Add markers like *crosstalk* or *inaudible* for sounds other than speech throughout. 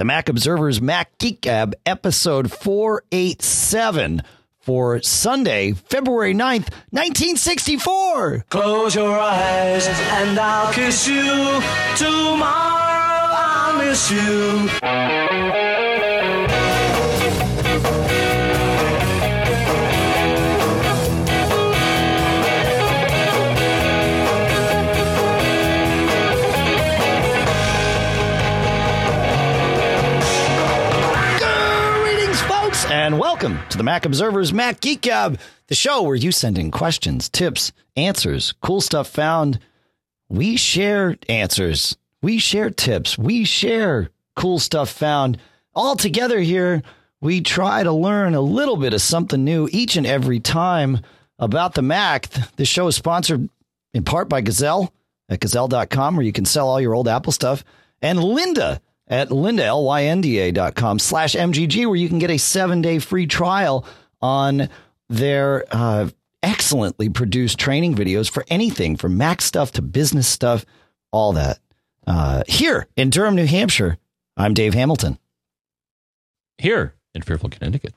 the Mac Observer's Mac Geek Gab, episode 487 for Sunday, February 9th, 1964. Close your eyes and I'll kiss you. Tomorrow I'll miss you. And welcome to the Mac Observer's Mac Geek Gab, the show where you send in questions, tips, answers, cool stuff found. We share answers, we share tips, we share cool stuff found. All together here, we try to learn a little bit of something new each and every time about the Mac. The show is sponsored in part by Gazelle at gazelle.com, where you can sell all your old Apple stuff, and Lynda at lynda, L-Y-N-D-A dot com slash MGG, where you can get a seven-day free trial on their uh, excellently produced training videos for anything from Mac stuff to business stuff, all that. Uh, here in Durham, New Hampshire, I'm Dave Hamilton. here in Fairfield, Connecticut.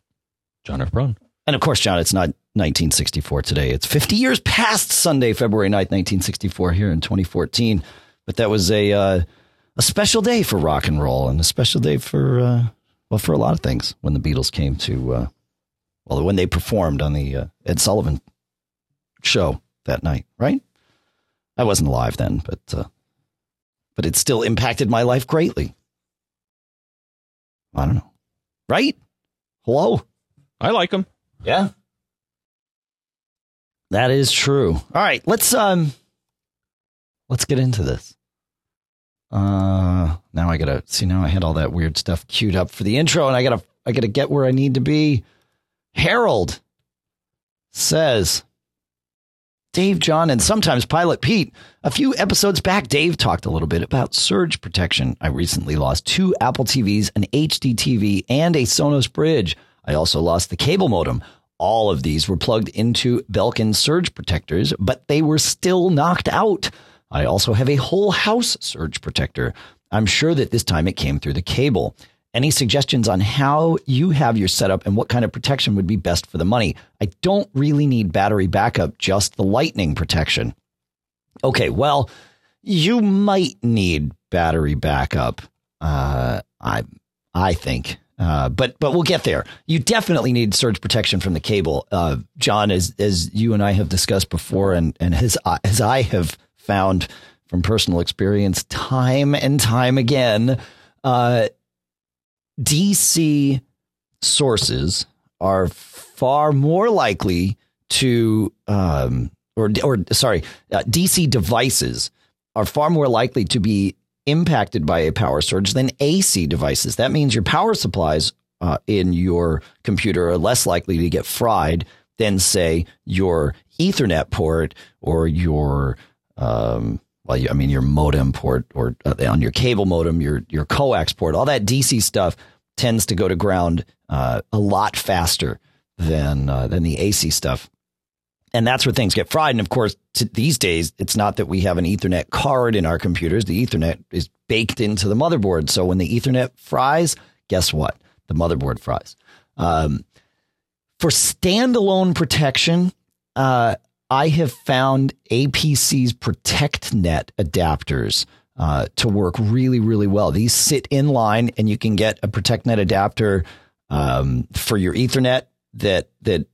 John F. Braun. And of course, John, it's not 1964 today. It's 50 years past Sunday, February 9th, 1964, here in 2014. But that was a uh, a special day for rock and roll and a special day for uh, well for a lot of things when the Beatles came to uh, well when they performed on the uh, Ed Sullivan show that night, right? I wasn't alive then, but uh, but it still impacted my life greatly. I don't know, right? Hello. I like him. Yeah. That is true. All right, let's um let's get into this. Uh now I got to see now I had all that weird stuff queued up for the intro and I got to I got to get where I need to be. Harold says Dave John and sometimes Pilot Pete. A few episodes back, Dave talked a little bit about surge protection. I recently lost two Apple TVs, an HD TV, and a Sonos bridge. I also lost the cable modem. All of these were plugged into Belkin surge protectors, but they were still knocked out. I also have a whole house surge protector. I'm sure that this time it came through the cable. Any suggestions on how you have your setup and what kind of protection would be best for the money? I don't really need battery backup, just the lightning protection. Okay, well, you might need battery backup. Uh, I I think, uh, but but we'll get there. You definitely need surge protection from the cable, uh, John, as as you and I have discussed before, and and as I- as I have found from personal experience, time and time again. Uh, DC sources are far more likely to, um, or or sorry, uh, DC devices are far more likely to be impacted by a power surge than AC devices. That means your power supplies uh, in your computer are less likely to get fried than, say, your Ethernet port or your um, well, you, I mean, your modem port or uh, on your cable modem, your your coax port, all that DC stuff tends to go to ground uh, a lot faster than uh, than the AC stuff, and that's where things get fried. And of course, t- these days, it's not that we have an Ethernet card in our computers; the Ethernet is baked into the motherboard. So when the Ethernet fries, guess what? The motherboard fries. Um, for standalone protection, uh, I have found APC's ProtectNet adapters uh, to work really, really well. These sit in line, and you can get a ProtectNet adapter um, for your Ethernet that that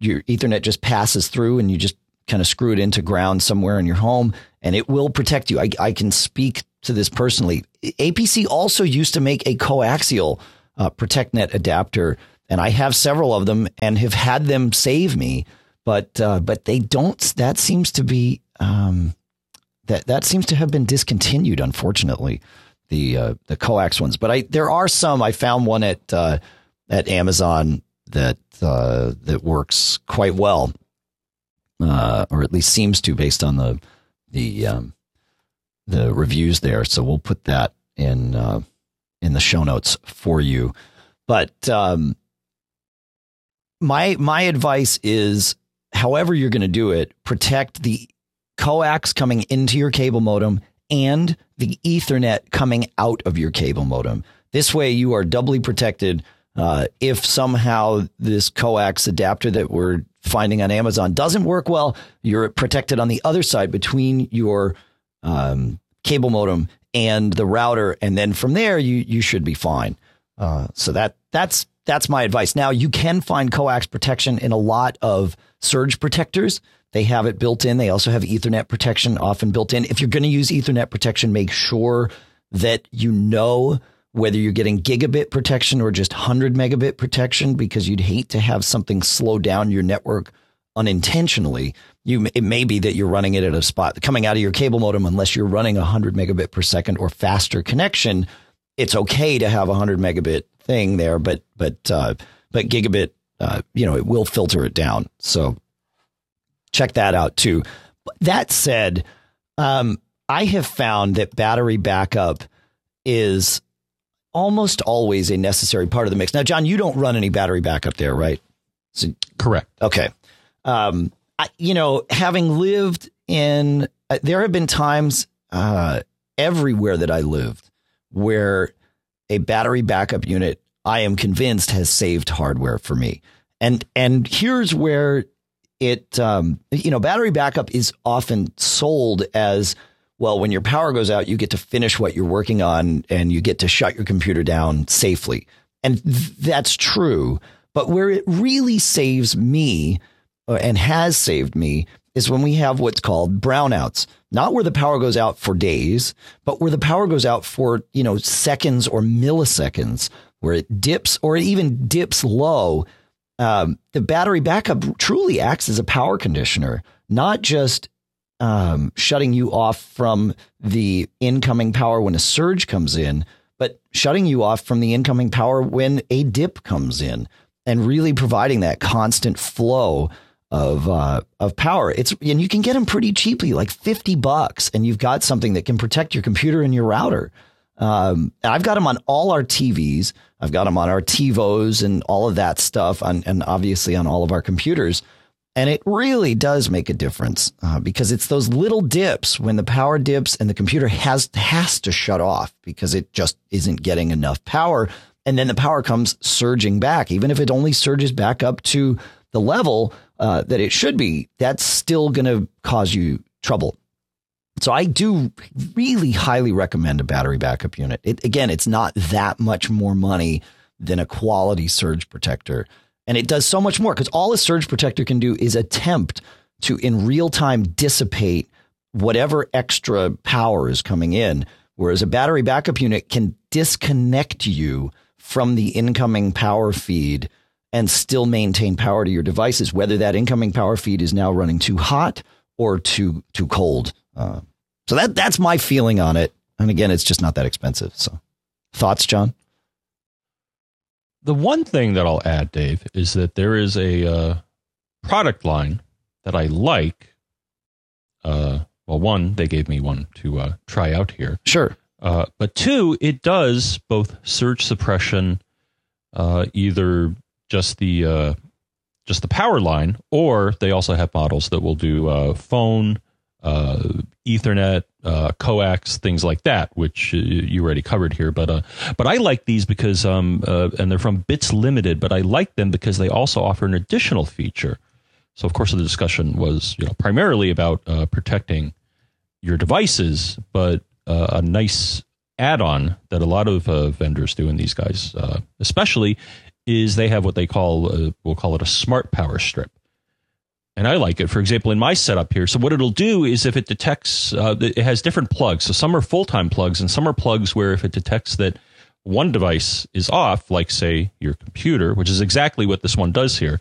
your Ethernet just passes through, and you just kind of screw it into ground somewhere in your home, and it will protect you. I, I can speak to this personally. APC also used to make a coaxial uh, ProtectNet adapter, and I have several of them and have had them save me. But uh, but they don't. That seems to be um, that that seems to have been discontinued, unfortunately. The uh, the coax ones, but I there are some. I found one at uh, at Amazon that uh, that works quite well, uh, or at least seems to, based on the the um, the reviews there. So we'll put that in uh, in the show notes for you. But um, my my advice is, however you're going to do it, protect the coax coming into your cable modem and the Ethernet coming out of your cable modem. This way, you are doubly protected. Uh, if somehow this coax adapter that we're finding on Amazon doesn't work well, you're protected on the other side between your um, cable modem and the router, and then from there you you should be fine. Uh, so that that's that's my advice. Now you can find coax protection in a lot of surge protectors. They have it built in. They also have Ethernet protection often built in. If you're going to use Ethernet protection, make sure that you know whether you're getting gigabit protection or just 100 megabit protection because you'd hate to have something slow down your network unintentionally. You, it may be that you're running it at a spot coming out of your cable modem, unless you're running a 100 megabit per second or faster connection. It's okay to have a 100 megabit thing there, but but uh, but gigabit, uh, you know, it will filter it down. So check that out too. That said, um, I have found that battery backup is almost always a necessary part of the mix. Now, John, you don't run any battery backup there, right? So, Correct. Okay. Um, I, you know, having lived in, uh, there have been times uh, everywhere that I lived where a battery backup unit, I am convinced, has saved hardware for me. And and here's where it, um, you know, battery backup is often sold as well, when your power goes out, you get to finish what you're working on and you get to shut your computer down safely. And th- that's true. But where it really saves me uh, and has saved me is when we have what's called brownouts. Not where the power goes out for days, but where the power goes out for, you know, seconds or milliseconds, where it dips or it even dips low. Um, the battery backup truly acts as a power conditioner, not just um, shutting you off from the incoming power when a surge comes in, but shutting you off from the incoming power when a dip comes in, and really providing that constant flow of uh, of power. It's and you can get them pretty cheaply, like fifty bucks, and you've got something that can protect your computer and your router. Um, I've got them on all our TVs. I've got them on our TiVos and all of that stuff, on, and obviously on all of our computers. And it really does make a difference uh, because it's those little dips when the power dips and the computer has has to shut off because it just isn't getting enough power. And then the power comes surging back, even if it only surges back up to the level uh, that it should be. That's still going to cause you trouble. So I do really highly recommend a battery backup unit. It, again, it's not that much more money than a quality surge protector. And it does so much more because all a surge protector can do is attempt to, in real time, dissipate whatever extra power is coming in. Whereas a battery backup unit can disconnect you from the incoming power feed and still maintain power to your devices, whether that incoming power feed is now running too hot or too too cold. Uh, so that that's my feeling on it. And again, it's just not that expensive. So, thoughts, John? The one thing that I'll add, Dave, is that there is a uh, product line that I like. Uh, well, one, they gave me one to uh, try out here. Sure. Uh, but two, it does both surge suppression, uh, either just the uh, just the power line, or they also have models that will do uh, phone, uh, Ethernet, uh, coax, things like that, which you already covered here. But uh, but I like these because um, uh, and they're from Bits Limited, but I like them because they also offer an additional feature. So of course the discussion was you know primarily about uh, protecting your devices, but a nice add-on that a lot of vendors do, and these guys especially, is they have what they call we'll call it a smart power strip and I like it. For example, in my setup here, so what it'll do is if it detects, uh, it has different plugs. So some are full time plugs, and some are plugs where if it detects that one device is off, like say your computer, which is exactly what this one does here,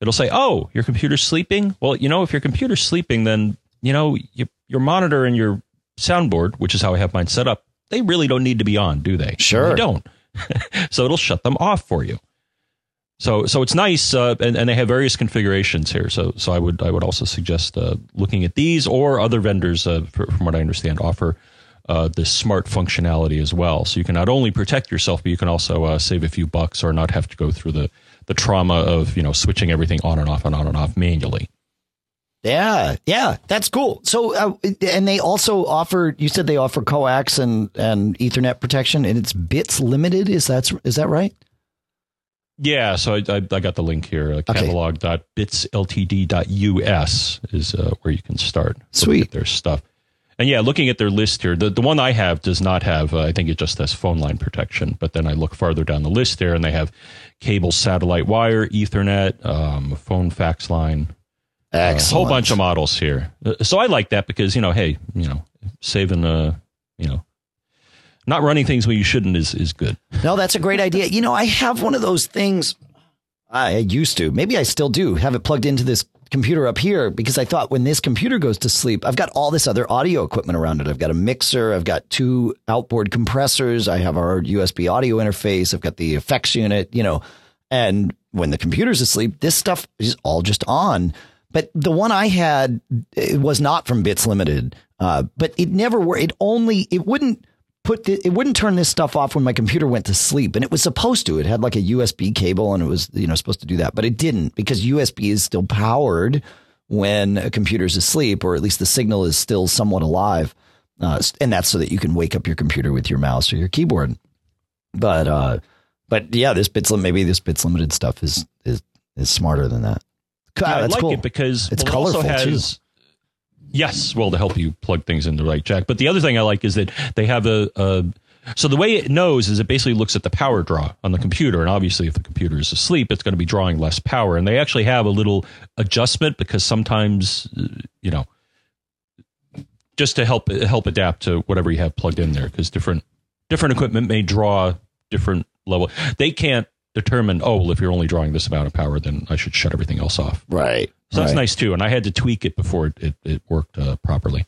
it'll say, "Oh, your computer's sleeping." Well, you know, if your computer's sleeping, then you know you, your monitor and your soundboard, which is how I have mine set up, they really don't need to be on, do they? Sure, they don't. *laughs* so it'll shut them off for you. So so it's nice, uh, and, and they have various configurations here. So so I would I would also suggest uh, looking at these or other vendors, uh, for, from what I understand, offer uh, this smart functionality as well. So you can not only protect yourself, but you can also uh, save a few bucks or not have to go through the the trauma of you know switching everything on and off and on and off manually. Yeah, yeah, that's cool. So, uh, and they also offer. You said they offer coax and and Ethernet protection, and it's bits limited. Is that is that right? Yeah, so I, I, I got the link here. Uh, Okay. catalog.bitsltd.us is uh, where you can start. Sweet. at their stuff. And yeah, looking at their list here, the, the one I have does not have, uh, I think it just has phone line protection. But then I look farther down the list there and they have cable, satellite wire, Ethernet, um, phone fax line, a Excellent. whole bunch of models here. Uh, So I like that because, you know, hey, you know, saving, uh, you know, not running things when you shouldn't is, is good. No, that's a great idea. You know, I have one of those things. I used to. Maybe I still do have it plugged into this computer up here because I thought when this computer goes to sleep, I've got all this other audio equipment around it. I've got a mixer, I've got two outboard compressors, I have our USB audio interface, I've got the effects unit, you know. And when the computer's asleep, this stuff is all just on. But the one I had was not from Bits Limited, uh, but it never were. It only it wouldn't put the, it wouldn't turn this stuff off when my computer went to sleep, and it was supposed to. It had like a USB cable, and it was you know supposed to do that, but it didn't because USB is still powered when a computer's asleep, or at least the signal is still somewhat alive, uh, and that's so that you can wake up your computer with your mouse or your keyboard. But uh, but yeah, this bits maybe this bits limited stuff is is is smarter than that. Yeah, Ah, I like cool. it because It's well, it also colorful, too. Yes, well, to help you plug things in the right jack. But the other thing I like is that they have a, a. So the way it knows is it basically looks at the power draw on the computer, and obviously, if the computer is asleep, it's going to be drawing less power. And they actually have a little adjustment because sometimes, uh, you know, just to help help adapt to whatever you have plugged in there, because different different equipment may draw different level. They can't determine. Oh, well, if you're only drawing this amount of power, then I should shut everything else off. right. So that's right. nice too. And I had to tweak it before it, it, it worked uh, properly.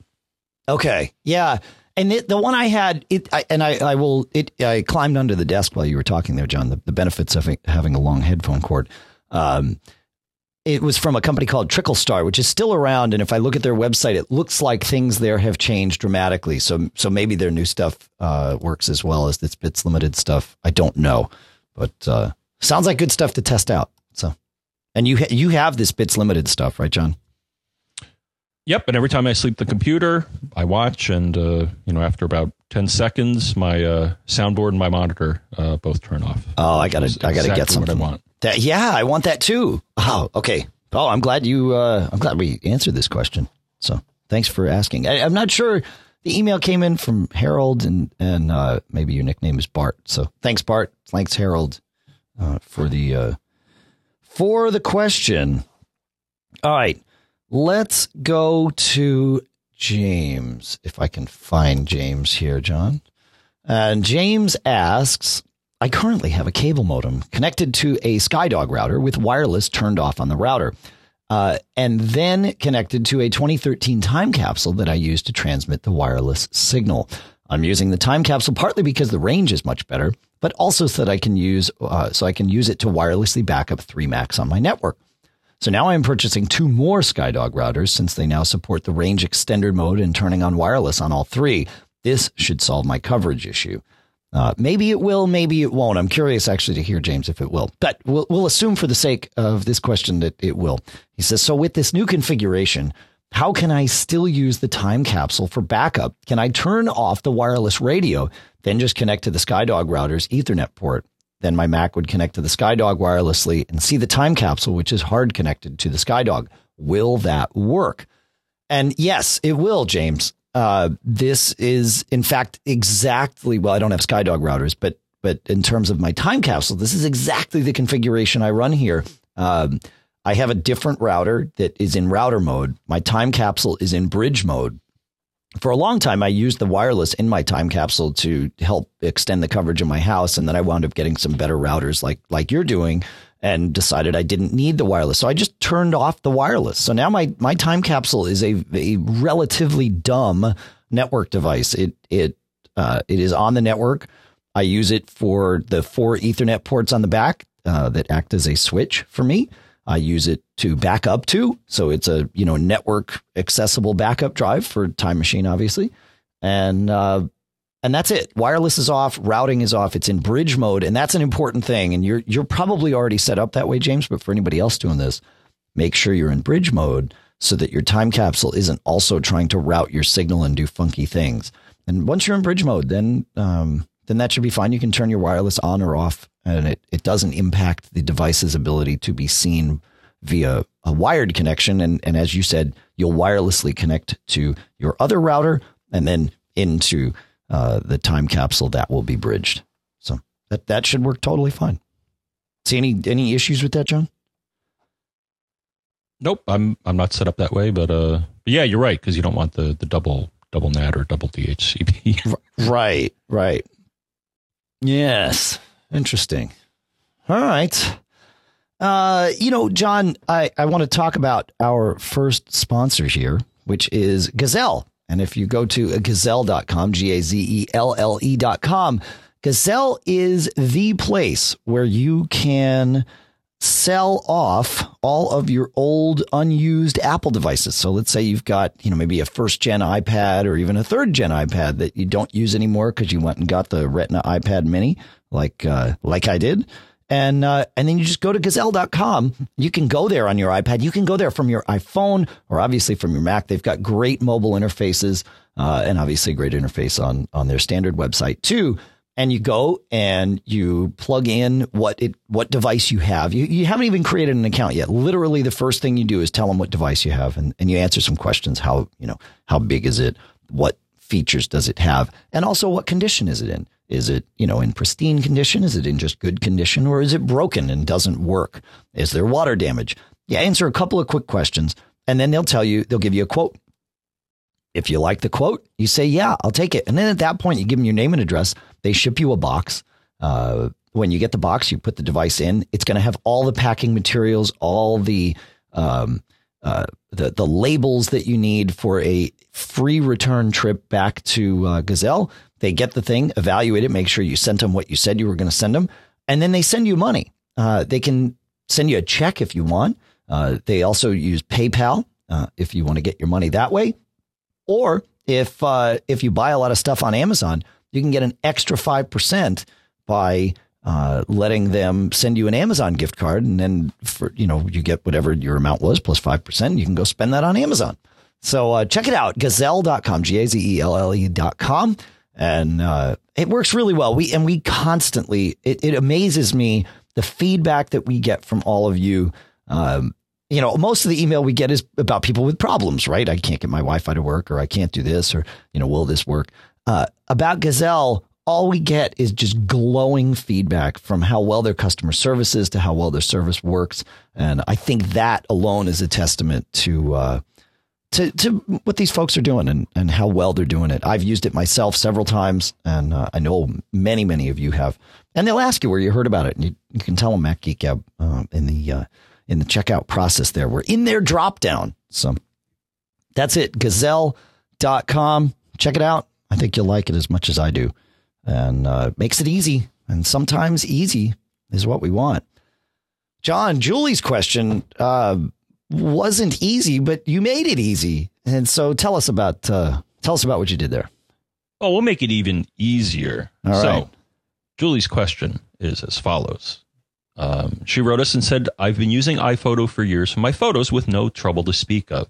Okay. Yeah. And it, the one I had, it, I, and I, I will, it, I climbed under the desk while you were talking there, John, the, the benefits of having a long headphone cord. Um, it was from a company called Trickle Star, which is still around. And if I look at their website, it looks like things there have changed dramatically. So, so maybe their new stuff uh, works as well as this Bits Limited stuff. I don't know, but uh, sounds like good stuff to test out. So, and you ha- you have this Bits Limited stuff, right, John? Yep. And every time I sleep the computer, I watch, and uh, you know, after about ten seconds, my uh, soundboard and my monitor uh, both turn off. Oh, I gotta, I gotta exactly get something. What I want. That yeah, I want that too. Oh, okay. Oh, I'm glad you. Uh, I'm glad we answered this question. So thanks for asking. I, I'm not sure. The email came in from Harold, and and uh, maybe your nickname is Bart. So thanks, Bart. Thanks, Harold, uh, for the uh, for the question. All right, let's go to James. If I can find James here, John. And James asks, I currently have a cable modem connected to a SkyDog router with wireless turned off on the router, uh, and then connected to a 2013 time capsule that I use to transmit the wireless signal. I'm using the time capsule partly because the range is much better, but also so that I can use uh, so I can use it to wirelessly back up 3 Macs on my network. So now I'm purchasing two more SkyDog routers since they now support the range extender mode and turning on wireless on all three. This should solve my coverage issue. Uh, maybe it will, maybe it won't. I'm curious actually to hear, James, if it will. But we'll, we'll assume for the sake of this question that it will. He says, So with this new configuration, how can I still use the time capsule for backup? Can I turn off the wireless radio, then just connect to the SkyDog router's Ethernet port? Then my Mac would connect to the SkyDog wirelessly and see the time capsule, which is hard connected to the SkyDog. Will that work? And yes, it will, James. Uh, this is, in fact, exactly. Well, I don't have SkyDog routers, but but in terms of my time capsule, this is exactly the configuration I run here. Um, I have a different router that is in router mode. My time capsule is in bridge mode. For a long time, I used the wireless in my time capsule to help extend the coverage of my house, and then I wound up getting some better routers, like like you're doing, and decided I didn't need the wireless. So I just turned off the wireless. So now my my time capsule is a, a relatively dumb network device. It it uh, it is on the network. I use it for the four Ethernet ports on the back uh, that act as a switch for me. I use it to back up to, so it's a you know network accessible backup drive for Time Machine, obviously, and uh, and that's it. Wireless is off, routing is off. It's in bridge mode, and that's an important thing. And you're you're probably already set up that way, James. But for anybody else doing this, make sure you're in bridge mode so that your time capsule isn't also trying to route your signal and do funky things. And once you're in bridge mode, then um, then that should be fine. You can turn your wireless on or off, and it, it doesn't impact the device's ability to be seen via a wired connection. And, and as you said, you'll wirelessly connect to your other router and then into uh, the time capsule that will be bridged. So that, that should work totally fine. See any any issues with that, John? Nope, I'm I'm not set up that way, but uh, but yeah, you're right because you don't want the the double double NAT or double DHCP. *laughs* right, right. Yes, interesting. All right. Uh, you know, John, I, I want to talk about our first sponsor here, which is Gazelle. And if you go to gazelle.com, G A Z E L L E.com, Gazelle is the place where you can sell off all of your old unused Apple devices. So let's say you've got, you know, maybe a first gen iPad or even a third gen iPad that you don't use anymore because you went and got the Retina iPad mini like, uh, like I did. And, uh, and then you just go to gazelle.com. You can go there on your iPad. You can go there from your iPhone or obviously from your Mac. They've got great mobile interfaces, uh, and obviously great interface on, on their standard website too and you go and you plug in what it what device you have. You you haven't even created an account yet. Literally, the first thing you do is tell them what device you have, and, and you answer some questions. How you know how big is it? What features does it have? And also, what condition is it in? Is it you know in pristine condition? Is it in just good condition, or is it broken and doesn't work? Is there water damage? You answer a couple of quick questions, and then they'll tell you they'll give you a quote. If you like the quote, you say, "Yeah, I'll take it." And then at that point, you give them your name and address they ship you a box. Uh, when you get the box, you put the device in. It's going to have all the packing materials, all the um, uh, the the labels that you need for a free return trip back to uh, Gazelle. They get the thing, evaluate it, make sure you sent them what you said you were going to send them, and then they send you money. Uh, they can send you a check if you want. Uh, they also use PayPal uh, if you want to get your money that way, or if uh, if you buy a lot of stuff on Amazon, you can get an extra 5% by uh, letting them send you an Amazon gift card. And then for, you know, you get whatever your amount was plus 5%. You can go spend that on Amazon. So uh, check it out, gazelle.com, G A Z E L L E.com. And uh, it works really well. We, and we constantly, it, it amazes me the feedback that we get from all of you. Um, you know, most of the email we get is about people with problems, right? I can't get my Wi Fi to work, or I can't do this, or, you know, will this work? Uh, about Gazelle, all we get is just glowing feedback from how well their customer service is to how well their service works, and I think that alone is a testament to uh, to to what these folks are doing and and how well they're doing it. I've used it myself several times, and uh, I know many many of you have. And they'll ask you where you heard about it, and you, you can tell them Mac Geek Gab uh, in the uh, in the checkout process. There, we're in their drop down. So that's it. Gazelle.com. Check it out. I think you'll like it as much as I do. And uh, makes it easy. And sometimes easy is what we want. John, Julie's question uh, wasn't easy, but you made it easy. And so tell us about uh, tell us about what you did there. Oh, we'll make it even easier. All right. so, Julie's question is as follows. Um, she wrote us and said, I've been using iPhoto for years for my photos with no trouble to speak of.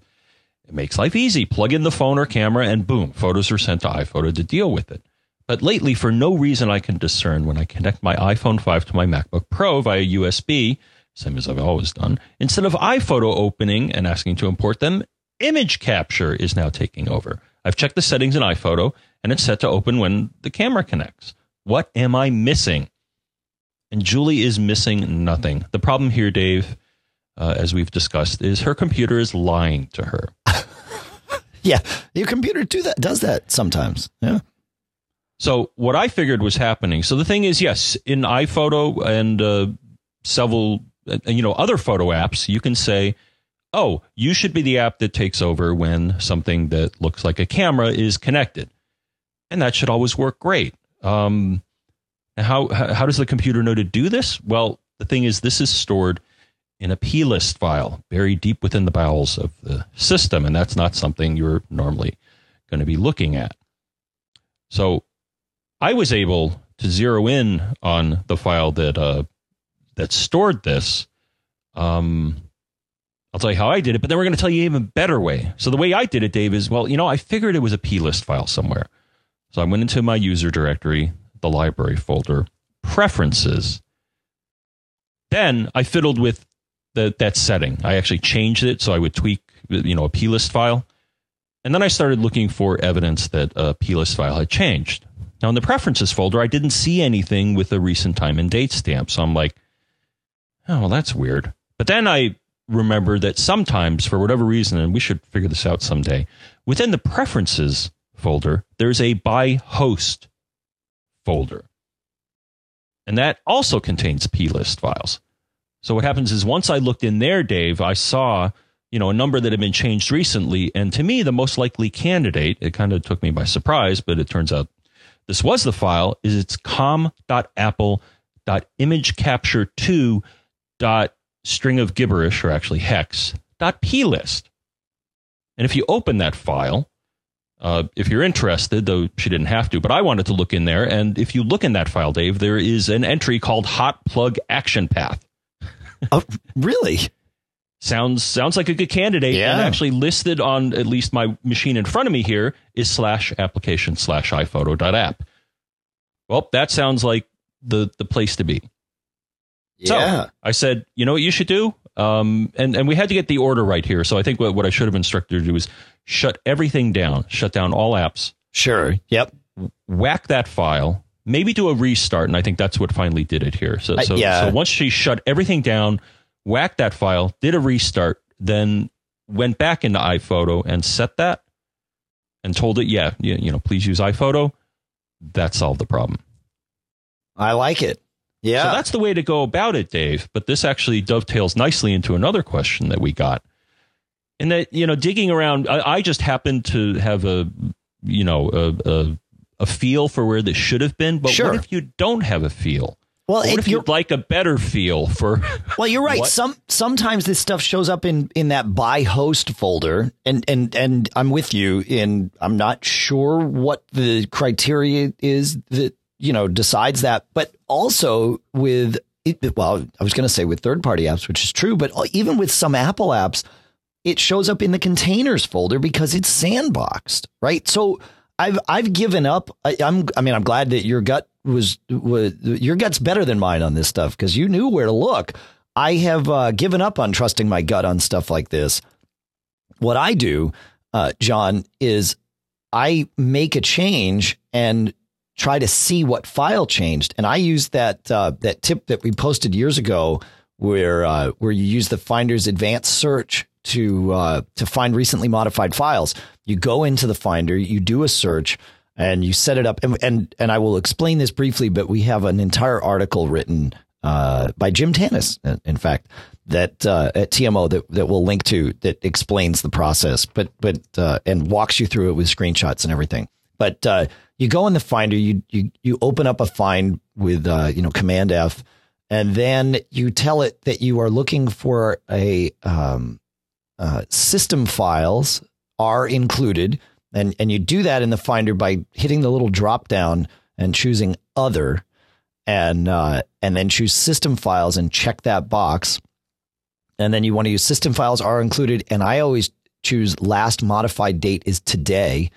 It makes life easy. Plug in the phone or camera, and boom, photos are sent to iPhoto to deal with it. But lately, for no reason I can discern, when I connect my iPhone 5 to my MacBook Pro via USB, same as I've always done, instead of iPhoto opening and asking to import them, image capture is now taking over. I've checked the settings in iPhoto, and it's set to open when the camera connects. What am I missing? And Julie is missing nothing. The problem here, Dave, uh, as we've discussed, is her computer is lying to her. Yeah, your computer do that does that sometimes. Yeah. So what I figured was happening. So the thing is, yes, in iPhoto and uh, several, uh, you know, other photo apps, you can say, "Oh, you should be the app that takes over when something that looks like a camera is connected," and that should always work great. Um, how how does the computer know to do this? Well, the thing is, this is stored in a plist file buried deep within the bowels of the system, and that's not something you're normally going to be looking at. So I was able to zero in on the file that uh, that stored this um, I'll tell you how I did it, but then we're going to tell you an even better way. So the way I did it, Dave, is well, you know, I figured it was a plist file somewhere. So I went into my user directory, the library folder, preferences. Then I fiddled with the, that setting. I actually changed it so I would tweak, you know, a plist file. And then I started looking for evidence that a plist file had changed. Now in the preferences folder, I didn't see anything with a recent time and date stamp. So I'm like, oh, well, that's weird. But then I remember that sometimes, for whatever reason, and we should figure this out someday, within the preferences folder, there's a ByHost folder. And that also contains plist files. So what happens is once I looked in there, Dave, I saw, you know, a number that had been changed recently. And to me, the most likely candidate, it kind of took me by surprise, but it turns out this was the file, is it's com.apple.imagecapture2 dot string of gibberish, or actually hex, dot plist. And if you open that file, uh, if you're interested, though she didn't have to, but I wanted to look in there. And if you look in that file, Dave, there is an entry called hot plug action path. *laughs* Oh, really? Sounds sounds like a good candidate. Yeah. And actually listed on at least my machine in front of me here is slash application slash iPhoto.app. Well, that sounds like the the place to be. Yeah. So I said, you know what you should do? Um, and, and we had to get the order right here. So I think what, what I should have instructed to do is shut everything down, shut down all apps, Sure. Yep. whack that file, maybe do a restart. And I think that's what finally did it here. So, so, yeah. so once she shut everything down, whacked that file, did a restart, then went back into iPhoto and set that and told it, yeah, you, you know, please use iPhoto. That solved the problem. I like it. Yeah. So that's the way to go about it, Dave. But this actually dovetails nicely into another question that we got. And that, you know, digging around, I, I just happened to have a, you know, a, a, a feel for where this should have been. But Sure. what if you don't have a feel? well, What if you'd like a better feel for? *laughs* Well, you're right. What? Some sometimes this stuff shows up in in that ByHost folder, and and and I'm with you. In I'm not sure what the criteria is that you know decides that, but also with it, well, I was going to say with third party apps, which is true, but even with some Apple apps, it shows up in the containers folder because it's sandboxed, right? So I've I've given up. I, I'm I mean I'm glad that your gut was was your gut's better than mine on this stuff because you knew where to look. I have uh, given up on trusting my gut on stuff like this. What I do, uh, John, is I make a change and try to see what file changed, and I use that uh, that tip that we posted years ago, where uh, where you use the Finder's advanced search to uh, to find recently modified files. You go into the Finder, you do a search, and you set it up. And and, and I will explain this briefly, but we have an entire article written uh, by Jim Tanous, in fact, that uh, at TMO that that we'll link to that explains the process, but but uh, and walks you through it with screenshots and everything. But uh, you go in the Finder, you you you open up a find with uh, you know Command F, and then you tell it that you are looking for a um, uh, system files are included, and and you do that in the Finder by hitting the little drop down and choosing Other, and uh, and then choose System Files and check that box, and then you want to use System Files are included, and I always choose last modified date is today,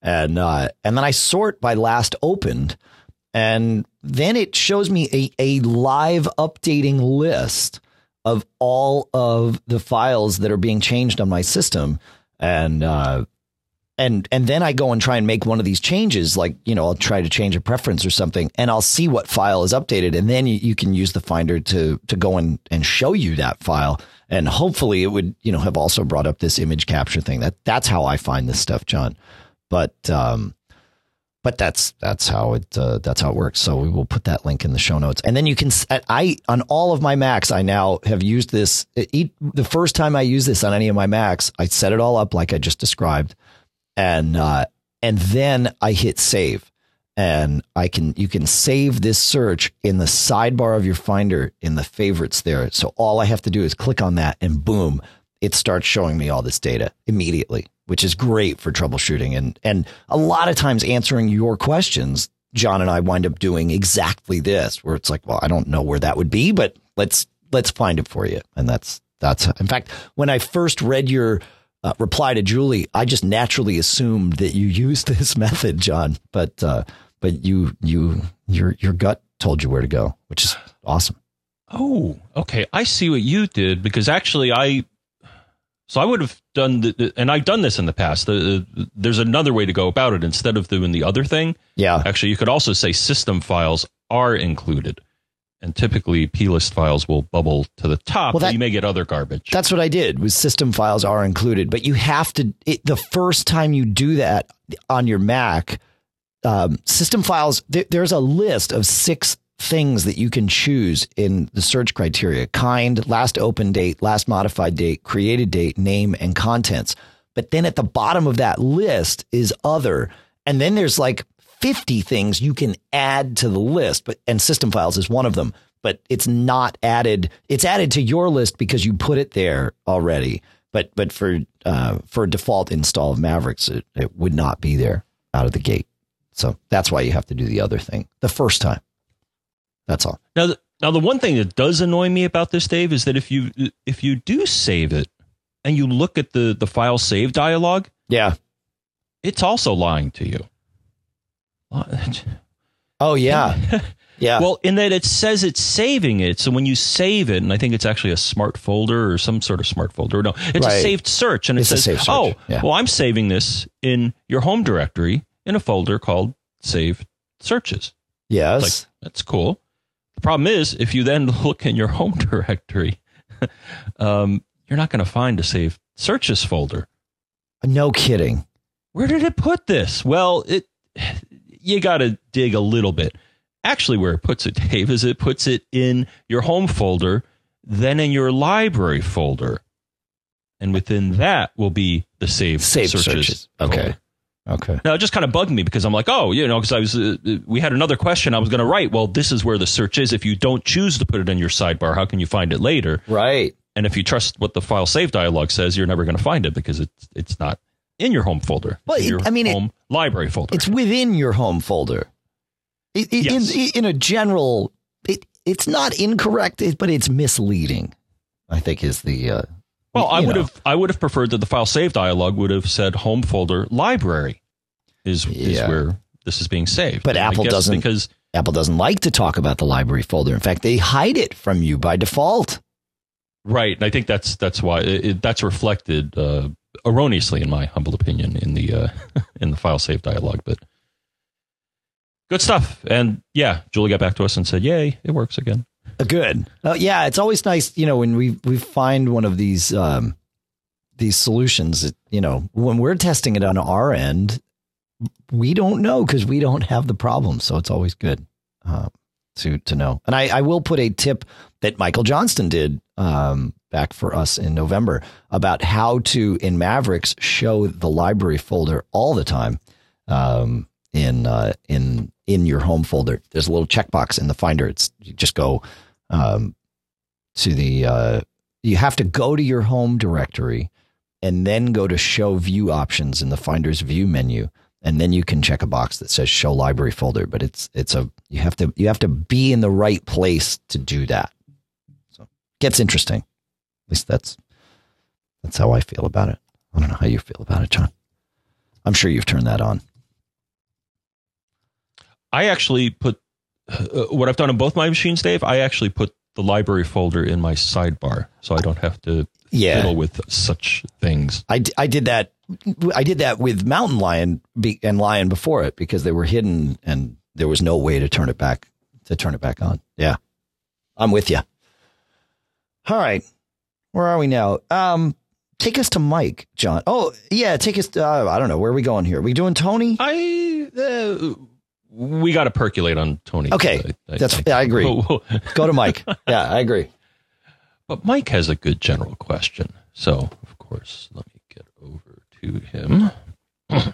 and uh, and then I sort by last opened, and then it shows me a, a live updating list of all of the files that are being changed on my system. And uh and and then I go and try and make one of these changes like you know I'll try to change a preference or something and I'll see what file is updated. And then you, you can use the finder to to go and and show you that file. And hopefully it would you know have also brought up this image capture thing. That that's how I find this stuff John. But um but that's that's how it uh, that's how it works. So we will put that link in the show notes, and then you can. I on all of my Macs, I now have used this. e- The first time I use this on any of my Macs, I set it all up like I just described, and uh, and then I hit save, and I can you can save this search in the sidebar of your Finder in the favorites there. So all I have to do is click on that, and boom, it starts showing me all this data immediately, which is great for troubleshooting and and a lot of times answering your questions. John and I wind up doing exactly this, where it's like, well, I don't know where that would be, but let's let's find it for you, and that's that's in fact when I first read your uh, reply to Julie, I just naturally assumed that you used *laughs* this method, John. But uh, but you you your your gut told you where to go, which is awesome. Oh, okay. I see what you did because actually I so I would have done the, and I've done this in the past. The, the, there's another way to go about it instead of doing the other thing. Yeah. Actually, you could also say system files are included. And typically plist files will bubble to the top, Well, but that- you may get other garbage. That's what I did. Was system files are included, but you have to it, the first time you do that on your Mac, um, system files. There, there's a list of six things that you can choose in the search criteria: kind, last open date, last modified date, created date, name, and contents. But then at the bottom of that list is other, and then there's like 50 things you can add to the list, but and system files is one of them, but it's not added. It's added to your list because you put it there already. But but for uh, for default install of Mavericks, it, it would not be there out of the gate. So that's why you have to do the other thing the first time. That's all. Now, the, now the one thing that does annoy me about this, Dave, is that if you if you do save it and you look at the the file save dialog, Yeah. it's also lying to you. Oh yeah. *laughs* Yeah. Well, in that it says it's saving it. So when you save it, and I think it's actually a smart folder or some sort of smart folder. No, it's Right. a saved search, and it It's says, "Oh, yeah. well, I'm saving this in your home directory in a folder called save Searches." yes. Like that's cool. The problem is, if you then *laughs* look in your home directory, *laughs* um, you're not going to find a saved searches folder. no kidding. Where did it put this? Well, it *sighs* you got to dig a little bit. Actually, where it puts it, *laughs* Dave, is it puts it in your home folder, then in your library folder, and within that will be the saved, Saved searches. searches. Okay. folder. Okay. Now it just kind of bugged me because I'm like, oh, you know, because I was, uh, we had another question I was going to write. Well, this is where the search is. If you don't choose to put it in your sidebar, how can you find it later? Right. And if you trust what the file save dialog says, you're never going to find it because it's it's not in your home folder. Well, it- your I mean, it- home library folder. It's within your home folder. It, it- Yes. in, in a general, it, it's not incorrect, but it's misleading. I think is the uh, well, I would know. have I would have preferred that the file save dialog would have said home folder library is is where this is being saved. But And Apple doesn't- because Apple doesn't like to talk about the library folder. In fact, they hide it from you by default. Right, and I think that's that's why it, it- that's reflected uh, erroneously, in my humble opinion, in the uh, *laughs* in the file save dialog. But good stuff, and yeah, Julie got back to us and said, "Yay, it works again." Uh, Good. Uh, yeah, it's always nice, you know, when we we find one of these um, these solutions. That, you know, when we're testing it on our end, we don't know because we don't have the problem. So it's always good uh, to to know. And I, I will put a tip that Michael Johnston did um, back for us in November about how to in Mavericks show the library folder all the time um, in uh, in in your home folder. There's a little checkbox in the Finder. It's you just go um, to the uh, you have to go to your home directory and then go to show view options in the Finder's view menu, and then you can check a box that says show library folder. But it's it's a you have to you have to be in the right place to do that. So gets interesting. At least that's that's how I feel about it. I don't know how you feel about it, John. I'm sure you've turned that on. I actually put uh, what I've done on both my machines, Dave. I actually put the library folder in my sidebar, so I don't have to Yeah. fiddle with such things. I, d- I did that. I did that with Mountain Lion be, and Lion before it because they were hidden and there was no way to turn it back to turn it back on. Yeah, I'm with you. All right, where are we now? Um, take us to Mike, John. Oh yeah, take us. To, uh, I don't know where are we going here. Are we doing Tony? I uh, we got to percolate on Tony. Okay, I, I that's think. I agree. *laughs* Go to Mike. Yeah, I agree. But Mike has a good general question. So, of course, let me get over to him. *clears throat*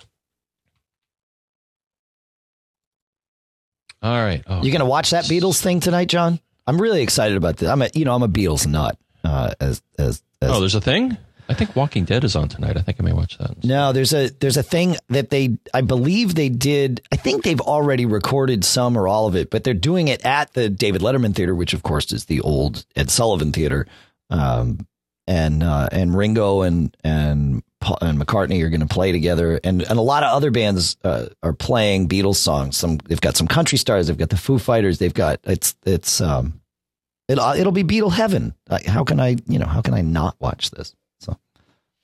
All right. Oh, You gonna watch that Beatles thing tonight, John? I'm really excited about this. I'm a you know I'm a Beatles nut. Uh, as as as oh, there's a thing? I think Walking Dead is on tonight. I think I may watch that. No, there's a there's a thing that they I believe they did. I think they've already recorded some or all of it, but they're doing it at the David Letterman Theater, which of course is the old Ed Sullivan Theater. Um, and uh, and Ringo and and and McCartney are going to play together, and and a lot of other bands uh, are playing Beatles songs. Some they've got some country stars, they've got the Foo Fighters, they've got it's it's um it'll it'll be Beatle heaven. How can I you know how can I not watch this?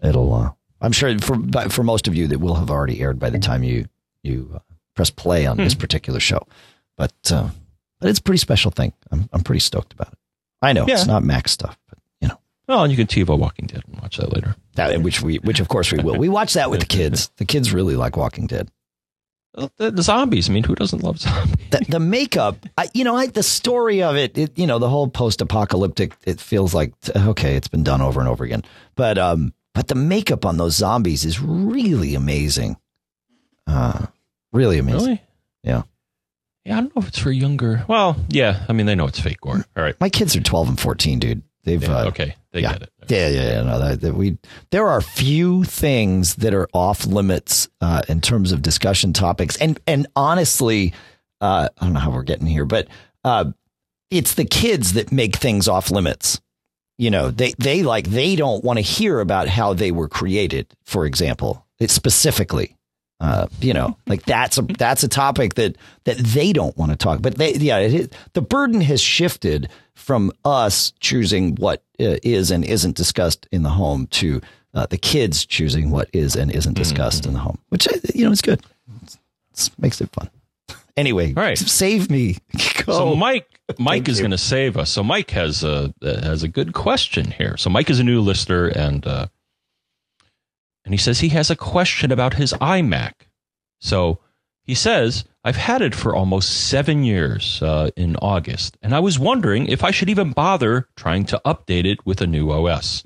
So it'll uh, I'm sure for but for most of you that will have already aired by the time you you uh, press play on this particular show, but uh, but it's a pretty special thing. I'm I'm pretty stoked about it. I know Yeah. it's not Mac stuff, but you know. Well, and you can TiVo Walking Dead and watch that later. That, which we, which of course we will. We watch that with the kids. *laughs* The kids really like Walking Dead. The, the zombies. I mean, who doesn't love zombies? The, the makeup, I, you know, I, the story of it, it, you know, the whole post-apocalyptic. It feels like okay, it's been done over and over again. But um, but the makeup on those zombies is really amazing. Uh, really amazing. Really? Yeah. Yeah, I don't know if it's for younger. Well, yeah. I mean, they know it's fake gore. All right. My kids are twelve and fourteen, dude. They've Yeah, uh, okay, they yeah. get it. Yeah, yeah, yeah. No, that, that we there are few things that are off limits uh, in terms of discussion topics, and and honestly, uh, I don't know how we're getting here, but uh, it's the kids that make things off limits. You know, they they like they don't want to hear about how they were created, for example, it specifically. Uh, you know, *laughs* like that's a that's a topic that that they don't want to talk. But they, yeah, it, the burden has shifted from us choosing what uh, is and isn't discussed in the home to uh, the kids choosing what is and isn't discussed in the home, which uh, you know is good. It makes it fun. Anyway, All right. save me. *laughs* Go. So Mike, Mike Thank is going to save us. So Mike has a has a good question here. So Mike is a new listener, and uh, and he says he has a question about his iMac. So he says I've had it for almost seven years uh, in August, and I was wondering if I should even bother trying to update it with a new OS,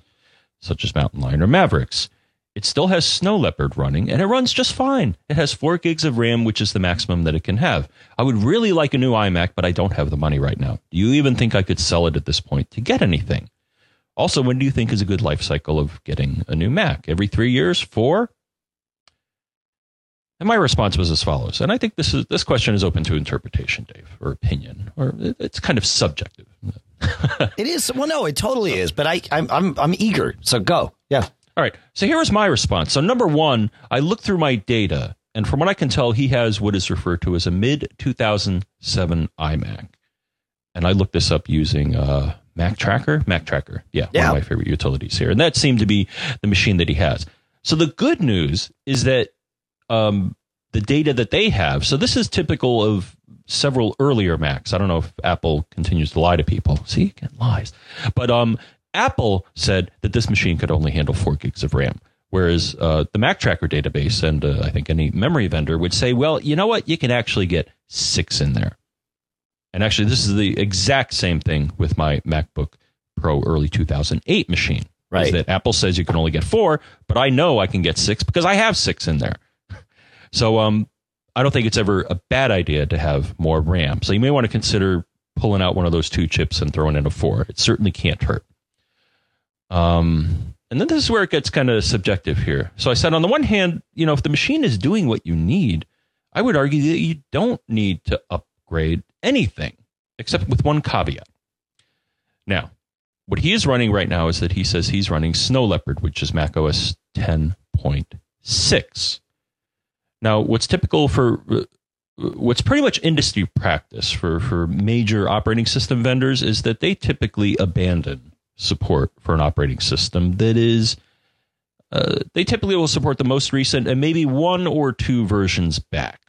such as Mountain Lion or Mavericks. It still has Snow Leopard running, and it runs just fine. It has four gigs of RAM, which is the maximum that it can have. I would really like a new iMac, but I don't have the money right now. Do you even think I could sell it at this point to get anything? Also, when do you think is a good life cycle of getting a new Mac? Every three years? Four? And my response was as follows. And I think this is this question is open to interpretation, Dave, or opinion, or it's kind of subjective. *laughs* it is well, no, it totally is. But I, I'm I'm I'm eager. So go. Yeah. All right. So here is my response. So number one, I looked through my data, and from what I can tell, he has what is referred to as a mid 2007 iMac. And I looked this up using uh, Mac Tracker. Mac Tracker, yeah, Yeah. one of my favorite utilities here, and that seemed to be the machine that he has. So the good news is that um, the data that they have. So this is typical of several earlier Macs. I don't know if Apple continues to lie to people. See, again, lies. But um, Apple said that this machine could only handle four gigs of RAM. Whereas uh, the Mac Tracker database and uh, I think any memory vendor would say, well, you know what? You can actually get six in there. And actually, this is the exact same thing with my MacBook Pro early 2008 machine. is Right. That Apple says you can only get four, but I know I can get six because I have six in there. So um, I don't think it's ever a bad idea to have more RAM. So you may want to consider pulling out one of those two chips and throwing in a four. It certainly can't hurt. Um, and then this is where it gets kind of subjective here. So I said, on the one hand, you know, if the machine is doing what you need, I would argue that you don't need to upgrade anything except with one caveat. Now, what he is running right now is that he says he's running Snow Leopard, which is Mac OS 10.6. Now, what's typical for uh, what's pretty much industry practice for, for major operating system vendors is that they typically abandon support for an operating system that is uh, they typically will support the most recent and maybe one or two versions back.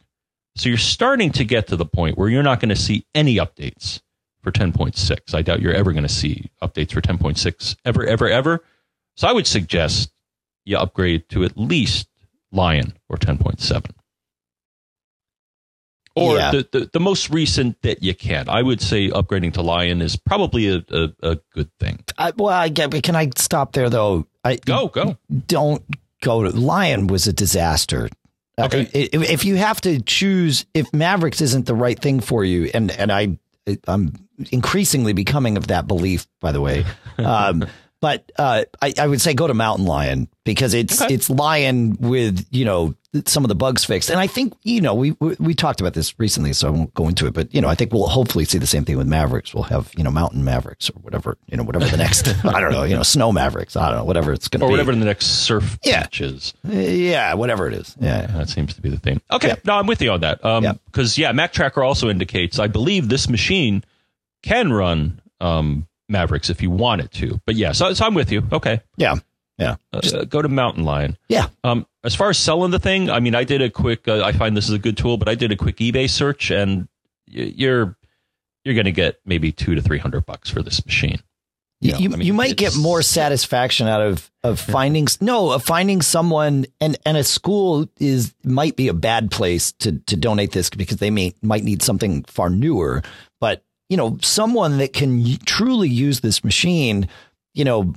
So you're starting to get to the point where you're not going to see any updates for 10.6. I doubt you're ever going to see updates for 10.6 ever, ever, ever. So I would suggest you upgrade to at least Lion or 10.7. Or Yeah. the, the, the most recent that you can. I would say upgrading to Lion is probably a, a, a good thing. I, well, I get. Can I stop there though? I Go, go. don't go to Lion was a disaster. Uh, Okay. if, if you have to choose, if Mavericks isn't the right thing for you, and and I I'm increasingly becoming of that belief. By the way, *laughs* um, but uh, I, I would say go to Mountain Lion because it's Okay. it's Lion with you know some of the bugs fixed, and I think you know we, we we talked about this recently, so I won't go into it. But you know, I think we'll hopefully see the same thing with Mavericks. We'll have you know Mountain Mavericks or whatever you know whatever the next *laughs* I don't know you know Snow Mavericks I don't know whatever it's going to be or whatever the next surf Yeah. is. yeah whatever it is yeah That seems to be the theme. Okay, Yeah. no, I'm with you on that. Um, Yeah. because yeah, Mac Tracker also indicates I believe this machine can run um Mavericks if you want it to. But yeah, so, so I'm with you. Okay, yeah yeah uh, go to Mountain Lion. yeah Um, as far as selling the thing, I mean, I did a quick. Uh, I find this is a good tool, but I did a quick eBay search, and y- you're you're going to get maybe two to three hundred bucks for this machine. You, know, you, I mean, you might get more satisfaction out of of finding no of finding someone and and a school is might be a bad place to to donate this because they may might need something far newer you know someone that can truly use this machine you know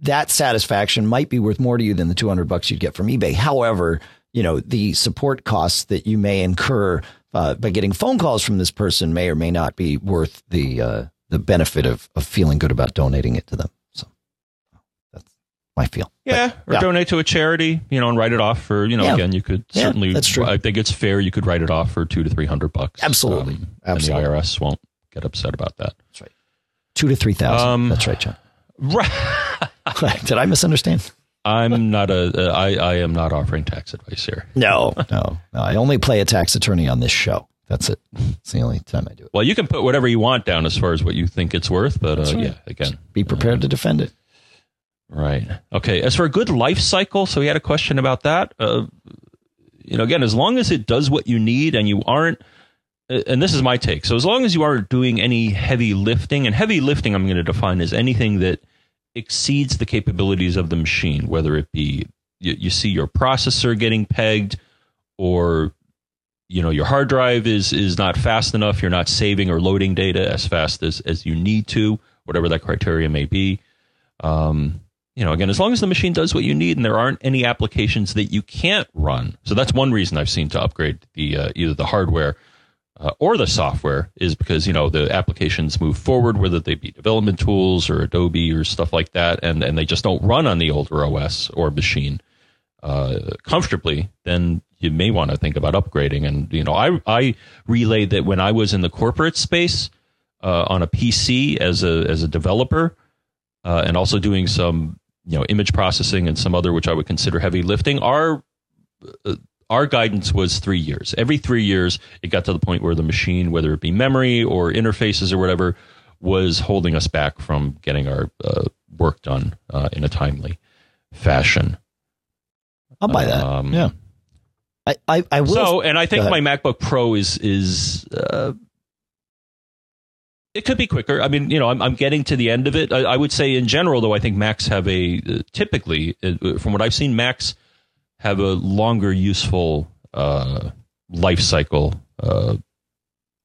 that satisfaction might be worth more to you than the 200 bucks you'd get from eBay however you know the support costs that you may incur uh, by getting phone calls from this person may or may not be worth the uh, the benefit of of feeling good about donating it to them. So that's my feel. Yeah, or yeah. donate to a charity, you know, and write it off for you know. Yeah. Again, you could Yeah, certainly. that's true. I think it's fair. You could write it off for two to three hundred bucks. Absolutely. Um, Absolutely. And the IRS won't get upset about that. That's right. Two to three thousand. Um, that's right, John. *laughs* Right. *laughs* Did I misunderstand? I'm not a. Uh, I I am not offering tax advice here. No, no, no. I only play a tax attorney on this show. That's it. It's the only time I do it. Well, you can put whatever you want down as far as what you think it's worth, but uh, right. yeah, again, Be prepared to defend it. Right. Okay. As for a good life cycle, so we had a question about that. Uh, you know, again, as long as it does what you need and you aren't, uh, and this is my take. So as long as you aren't doing any heavy lifting, and heavy lifting, I'm going to define as anything that exceeds the capabilities of the machine, whether it be you, you see your processor getting pegged, or you know your hard drive is is not fast enough. You're not saving or loading data as fast as as you need to, whatever that criteria may be. Um, you know, again, as long as the machine does what you need and there aren't any applications that you can't run. So that's one reason I've seen to upgrade the uh, either the hardware uh, or the software is because you know the applications move forward, whether they be development tools or Adobe or stuff like that, and and they just don't run on the older OS or machine uh, comfortably. Then you may want to think about upgrading. And you know, I I relayed that when I was in the corporate space uh, on a PC as a as a developer uh, and also doing some you know image processing and some other which I would consider heavy lifting. Our uh, our guidance was three years. Every three years, it got to the point where the machine, whether it be memory or interfaces or whatever, was holding us back from getting our uh, work done uh, in a timely fashion. I'll buy that. Um, yeah. I, I, I will. So, and I think my MacBook Pro is is uh, it could be quicker. I mean, you know, I'm I'm getting to the end of it. I, I would say in general, though, I think Macs have a uh, typically, uh, from what I've seen, Macs have a longer useful uh, life cycle uh,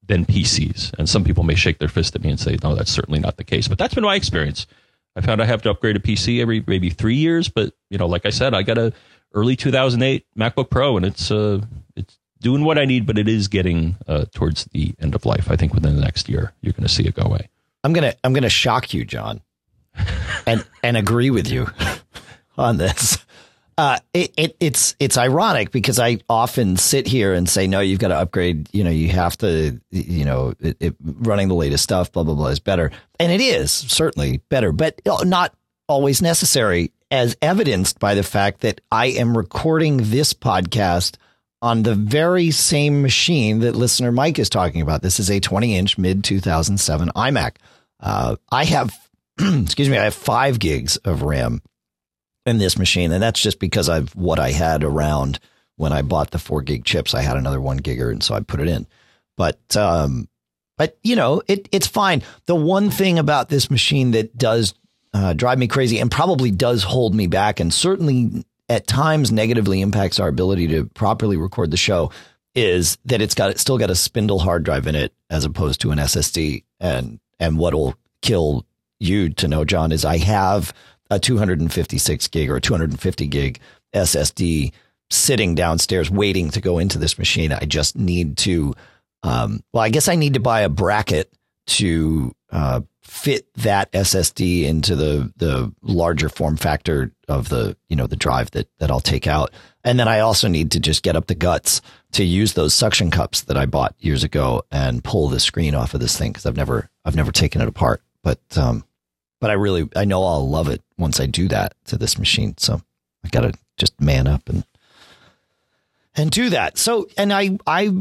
than PCs. And some people may shake their fist at me and say, no, that's certainly not the case. But that's been my experience. I found I have to upgrade a PC every maybe three years, but you know, like I said, I got a early 2008 MacBook Pro, and it's uh, it's doing what I need, but it is getting uh, towards the end of life. I think within the next year, you're going to see it go away. I'm gonna I'm gonna shock you, John, and and agree with you *laughs* on this. Uh, it, it it's it's ironic because I often sit here and say, no, you've got to upgrade. You know, you have to. You know, it, it, running the latest stuff, blah blah blah, is better, and it is certainly better, but not always necessary, as evidenced by the fact that I am recording this podcast on the very same machine that listener Mike is talking about. This is a 20 inch mid 2007 iMac. Uh, I have, *clears throat* excuse me, I have five gigs of RAM in this machine, and that's just because I've what I had around when I bought the four gig chips. I had another one gigger, and so I put it in. But um, but you know, it it's fine. The one thing about this machine that does uh, drive me crazy and probably does hold me back, and certainly at times negatively impacts our ability to properly record the show, is that it's got it's still got a spindle hard drive in it as opposed to an SSD. And and what'll kill you to know, John, is I have a 256 gig or 250 gig SSD sitting downstairs waiting to go into this machine. I just need to, um, well, I guess I need to buy a bracket to uh, fit that SSD into the the larger form factor of the you know the drive that that I'll take out. And then I also need to just get up the guts to use those suction cups that I bought years ago and pull the screen off of this thing because I've never I've never taken it apart. But um, but I really I know I'll love it once I do that to this machine. So I got to just man up and and do that. So and I I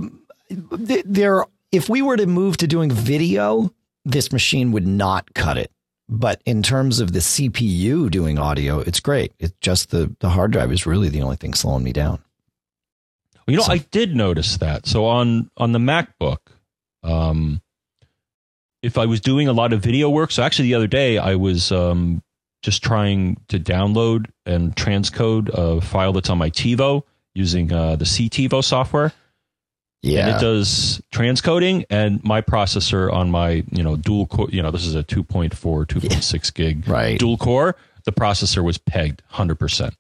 there if we were to move to doing video, this machine would not cut it. But in terms of the CPU doing audio, it's great. It's just the the hard drive is really the only thing slowing me down. You know, So- I did notice that. So on on the MacBook, um, if I was doing a lot of video work, so actually the other day I was um, just trying to download and transcode a file that's on my TiVo using uh, the CTivo software, Yeah, and it does transcoding. And my processor on my you know dual core, you know this is a 2.4, 2.6 gig *laughs* Right. dual core. The processor was pegged 100 percent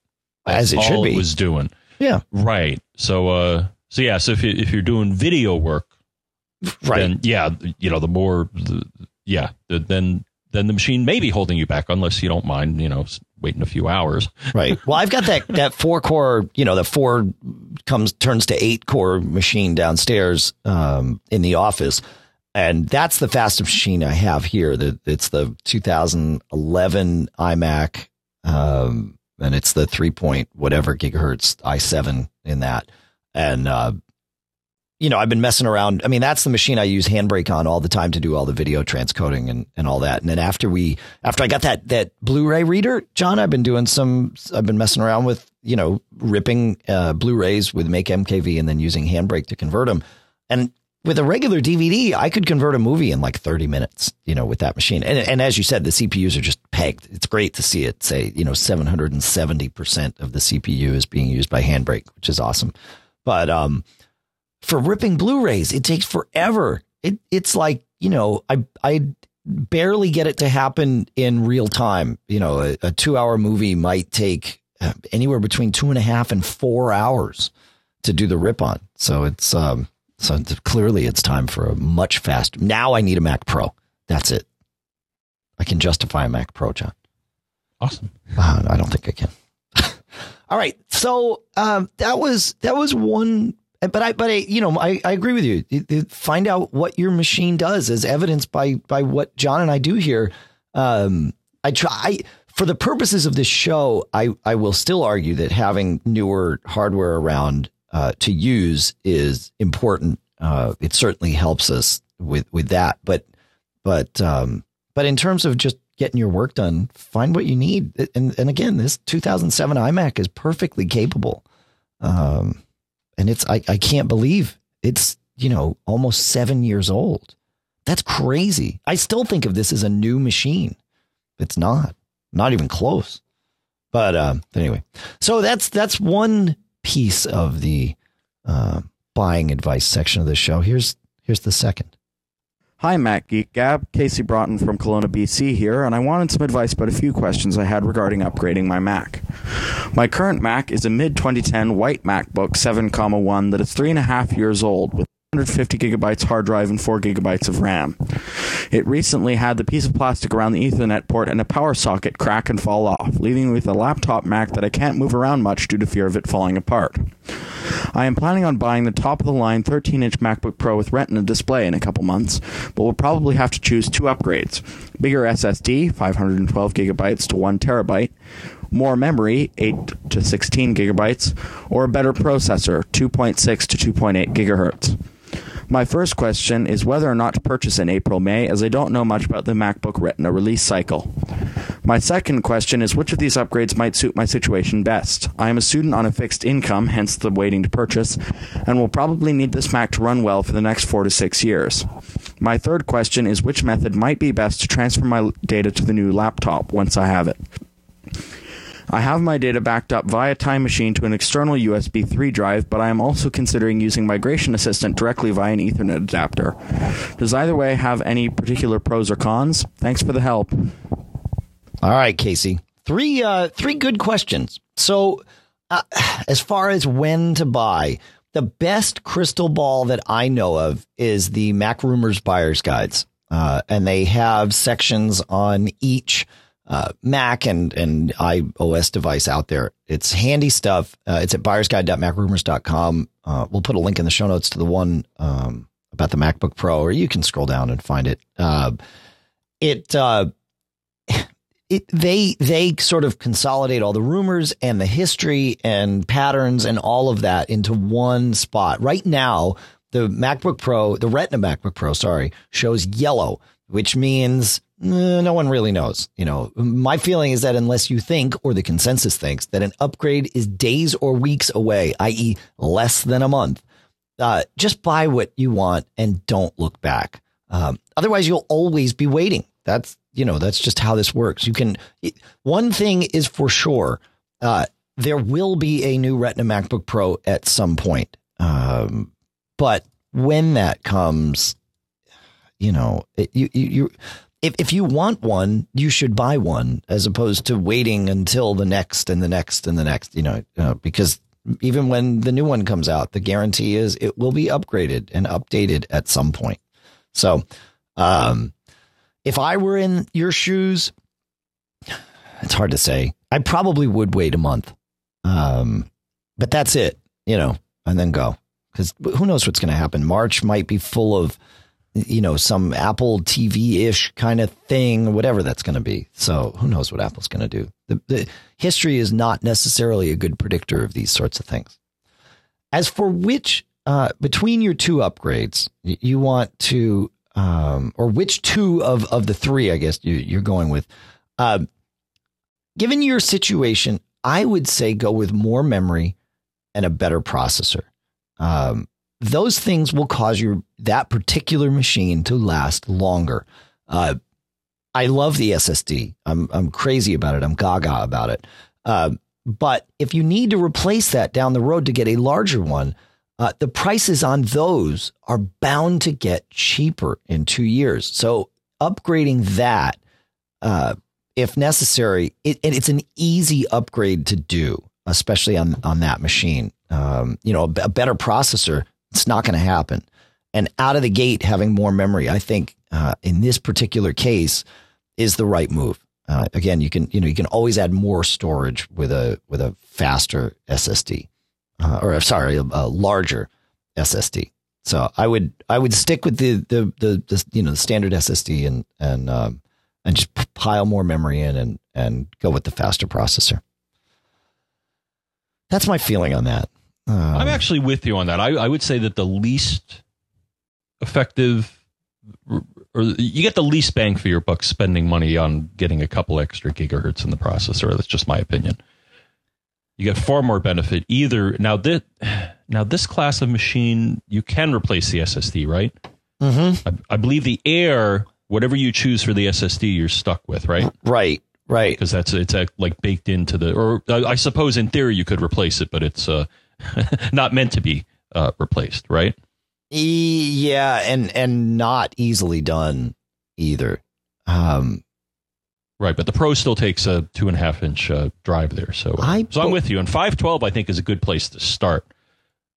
As it should be. It was doing. yeah. Right. So uh so yeah, so if you if you're doing video work, Right. then yeah, you know, the more the, yeah, the, then then the machine may be holding you back unless you don't mind, you know, waiting a few hours. Right. Well, I've got that that four core, you know, the four comes turns to eight core machine downstairs um, in the office, and that's the fastest machine I have here. The, it's the 2011 iMac, um, and it's the three point whatever gigahertz i7 in that, and uh, you know, I've been messing around. I mean, that's the machine I use Handbrake on all the time to do all the video transcoding and, and all that. And then after we, after I got that, that Blu-ray reader, John, I've been doing some, I've been messing around with, you know, ripping, uh, Blu-rays with Make MKV and then using Handbrake to convert them. And with a regular DVD, I could convert a movie in like 30 minutes, you know, with that machine. And, and as you said, the CPUs are just pegged. It's great to see it say, you know, 770% of the CPU is being used by Handbrake, which is awesome. But, um, for ripping Blu-rays. It takes forever. It it's like you know I I barely get it to happen in real time. You know, a, a two-hour movie might take uh, anywhere between two and a half and four hours to do the rip on. So it's um so it's- clearly it's time for a much faster. Now I need a Mac Pro. That's it. I can justify a Mac Pro, John. Awesome. Uh, I don't think I can. *laughs* All right, so um, that was that was one, but I but I you know I, I agree with you. Find out what your machine does, as evidenced by by what John and I do here. Um, I try for the purposes of this show. I I will still argue that having newer hardware around uh, to use is important. Uh, it certainly helps us with with that, but but um, but in terms of just getting your work done, find what you need. And and again, this 2007 iMac is perfectly capable. Um, and it's I, I can't believe it's you know almost seven years old. That's crazy. I still think of this as a new machine. It's not, not even close. But um, anyway, so that's that's one piece of the uh, buying advice section of the show. Here's here's the second. Hi, Mac Geek Gab. Casey Broughton from Kelowna, BC here, and I wanted some advice about a few questions I had regarding upgrading my Mac. My current Mac is a mid 2010 white MacBook 7,1 that is three and a half years old with 150 gigabytes hard drive and 4 gigabytes of RAM. It recently had the piece of plastic around the Ethernet port and a power socket crack and fall off, leaving me with a laptop Mac that I can't move around much due to fear of it falling apart. I am planning on buying the top of the line 13 inch MacBook Pro with Retina display in a couple months, but will probably have to choose two upgrades bigger SSD, 512 gigabytes to 1 terabyte, more memory, 8 to 16 gigabytes, or a better processor, 2.6 to 2.8 gigahertz. My first question is whether or not to purchase in April May, as I don't know much about the MacBook Retina release cycle. My second question is which of these upgrades might suit my situation best? I am a student on a fixed income, hence the waiting to purchase, and will probably need this Mac to run well for the next four to six years. My third question is which method might be best to transfer my data to the new laptop once I have it. I have my data backed up via Time Machine to an external USB 3 drive, but I am also considering using Migration Assistant directly via an Ethernet adapter. Does either way have any particular pros or cons? Thanks for the help. All right, Casey. Three uh three good questions. So uh, as far as when to buy, the best crystal ball that I know of is the MacRumors buyer's guides. uh, and they have sections on each uh, Mac and and iOS device out there. It's handy stuff. Uh, it's at buyersguide.macrumors.com. Uh, we'll put a link in the show notes to the one um, about the MacBook Pro, or you can scroll down and find it. Uh, it uh, *laughs* it they they sort of consolidate all the rumors and the history and patterns and all of that into one spot. Right now, the MacBook Pro, the Retina MacBook Pro, sorry, shows yellow, which means no one really knows. You know, my feeling is that unless you think, or the consensus thinks, that an upgrade is days or weeks away, i.e., less than a month, uh, just buy what you want and don't look back. Um, otherwise, you'll always be waiting. That's you know that's just how this works. You can one thing is for sure. Uh, there will be a new Retina MacBook Pro at some point. Um, but when that comes, you know, it, you, you, you, if, if you want one, you should buy one as opposed to waiting until the next and the next and the next, you know, uh, because even when the new one comes out, the guarantee is it will be upgraded and updated at some point. So, um, if I were in your shoes, it's hard to say. I probably would wait a month. Um, but that's it, you know, and then go because who knows what's going to happen. March might be full of, you know, some Apple TV ish kind of thing, whatever that's going to be. So who knows what Apple's going to do. The, the history is not necessarily a good predictor of these sorts of things. As for which, uh, between your two upgrades, you want to, um, or which two of, of the three, I guess you, you're going with, uh, given your situation, I would say go with more memory and a better processor um, those things will cause your that particular machine to last longer. Uh, I love the SSD. I'm I'm crazy about it. I'm gaga about it. Uh, but if you need to replace that down the road to get a larger one, uh, the prices on those are bound to get cheaper in two years. So upgrading that, uh, if necessary, it, it's an easy upgrade to do, especially on on that machine um, you know, a, a better processor, it's not going to happen. And out of the gate, having more memory, I think uh, in this particular case is the right move. Uh, again, you can you know you can always add more storage with a with a faster SSD, uh, or sorry, a, a, larger SSD. So I would I would stick with the the the, the you know the standard SSD and and um, and just pile more memory in and and go with the faster processor. That's my feeling on that. Um, I'm actually with you on that. I, I would say that the least effective or you get the least bang for your buck spending money on getting a couple extra gigahertz in the processor. That's just my opinion. You get far more benefit either now this now this class of machine you can replace the SSD, right? Mm-hmm. I, I believe the Air, whatever you choose for the SSD, you're stuck with, right? Right, right. Because that's it's uh, like baked into the, or I suppose in theory you could replace it, but it's uh, *laughs* not meant to be uh, replaced, right? Yeah, and and not easily done either. Um, right, but the Pro still takes a two and a half inch uh, drive there, so I, so I'm with you. And five twelve, I think, is a good place to start.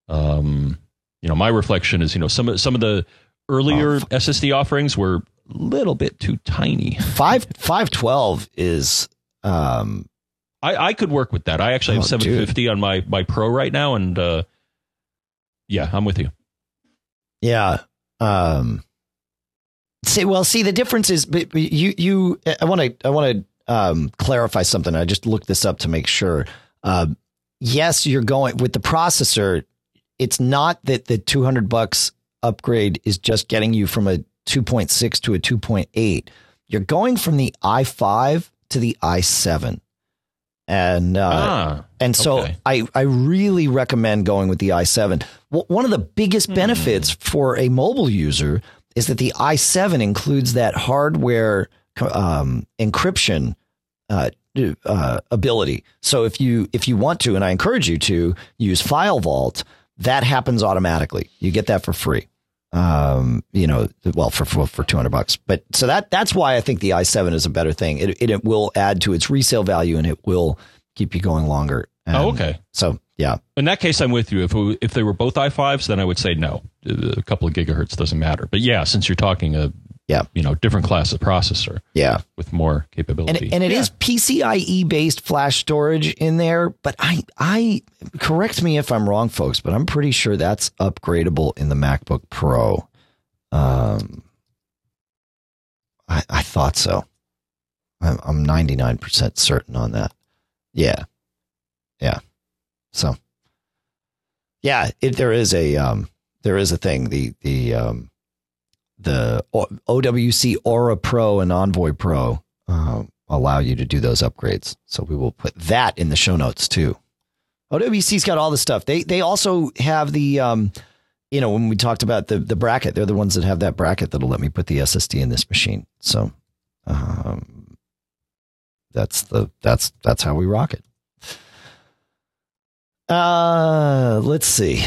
Um, you know, my reflection is, you know, some of some of the earlier oh, SSD offerings were a little bit too tiny. Five five twelve is um I, I could work with that. I actually have oh, 750 dude. on my my Pro right now, and uh, yeah, I'm with you. Yeah. Um. See, well, see, the difference is, but you you. I want to I want to um, clarify something. I just looked this up to make sure. Uh, yes, you're going with the processor. It's not that the 200 bucks upgrade is just getting you from a 2.6 to a 2.8. You're going from the i5 to the i7 and uh, ah, and so okay. I I really recommend going with the i7. one of the biggest hmm. benefits mm. for a mobile user is that the i7 includes that hardware um, encryption uh, uh, ability. So if you if you want to, and I encourage you to use FileVault, that happens automatically. You get that for free. Um, you know, well, for, for, for 200 bucks. But so that, that's why I think the i7 is a better thing. It, it, it will add to its resale value and it will keep you going longer. And oh, okay. So, yeah. In that case, I'm with you. If, if they were both i5s, then I would say no. A couple of gigahertz doesn't matter. But yeah, since you're talking a Yeah. you know, different class of processor Yeah. with more And, capability. and it is PCIe based flash storage in there, but I I correct me if I'm wrong, folks, but I'm pretty sure that's upgradable in the MacBook Pro. Um, I I thought so. I'm I'm 99% certain on that. Yeah, yeah. So, yeah, it, there is a um there is a thing the the um the OWC Aura Pro and Envoy Pro uh, allow you to do those upgrades. So we will put that in the show notes too. OWC's got all the stuff. They they also have the um, you know when we talked about the the bracket, they're the ones that have that bracket that'll let me put the SSD in this machine. So um, that's the that's that's how we rock it. Uh, let's see.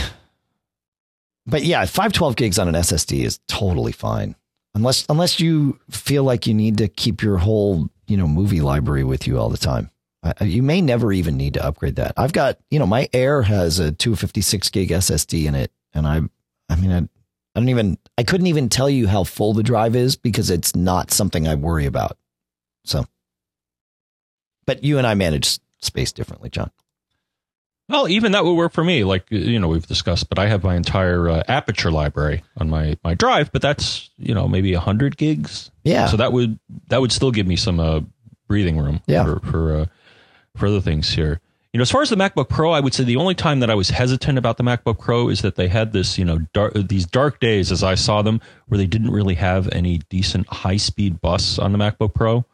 But yeah, 512 gigs on an SSD is totally fine. Unless unless you feel like you need to keep your whole, you know, movie library with you all the time. I- You may never even need to upgrade that. I've got, you know, my Air has a 256 gig SSD in it and I I mean I, I don't even I couldn't even tell you how full the drive is because it's not something I worry about. So But you and I manage space differently, John. Well, even that would work for me. Like you know, we've discussed, but I have my entire uh, Aperture library on my my drive, but that's you know maybe hundred gigs. Yeah. So that would that would still give me some uh, breathing room. Yeah. For for, uh, for other things here. You know, as far as the MacBook Pro, I would say the only time that I was hesitant about the MacBook Pro is that they had this, you know, dark, these dark days as I saw them, where they didn't really have any decent high speed bus on the MacBook Pro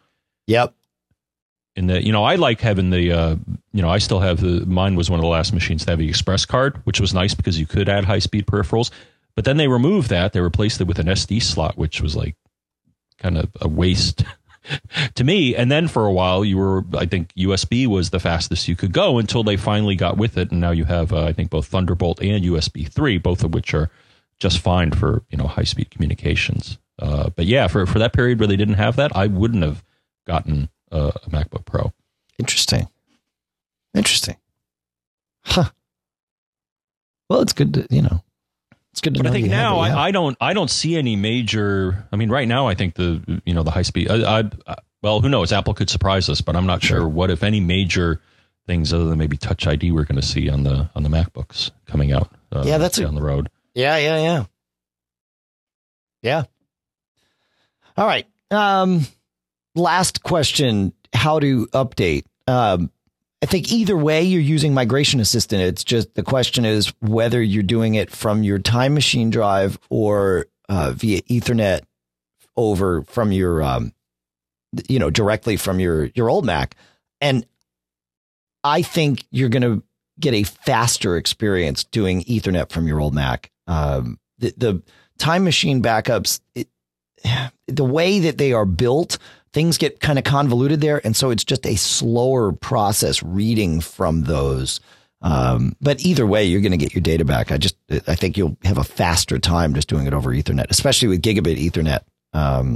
Yep. In that you know i like having the uh you know i still have the mine was one of the last machines to have the express card which was nice because you could add high speed peripherals. But then they removed that. They replaced it with an sd slot which was like kind of a waste *laughs* to me. And then for a while you were i think usb was the fastest you could go until they finally got with it. And now you have uh, i think both thunderbolt and usb 3 both of which are just fine for you know high speed communications. Uh, but yeah for, for that period where they didn't have that i wouldn't have gotten uh, a macbook pro Interesting. Interesting. Huh. Well, it's good to, you know, it's good to But know. I think now it, yeah. I, I don't I don't see any major. I mean, right now I think the you know the high speed. I, I, I well, who knows? Apple could surprise us, but I'm not sure, Sure. what if any major things other than maybe Touch ID we're going to see on the on the MacBooks coming out. Uh, Yeah, that's a- down the road. Yeah, yeah, yeah. Yeah. All right. Um last question, how to update. Um I think either way you're using Migration Assistant. It's just the question is whether you're doing it from your Time Machine drive or uh, via Ethernet over from your um you know directly from your your old Mac. And I think you're going to get a faster experience doing Ethernet from your old Mac. Um, the, the time machine backups, it, *sighs* the way that they are built, things get kind of convoluted there, and so it's just a slower process reading from those. Um, but either way, you're going to get your data back. I just, I think you'll have a faster time just doing it over Ethernet, especially with gigabit Ethernet,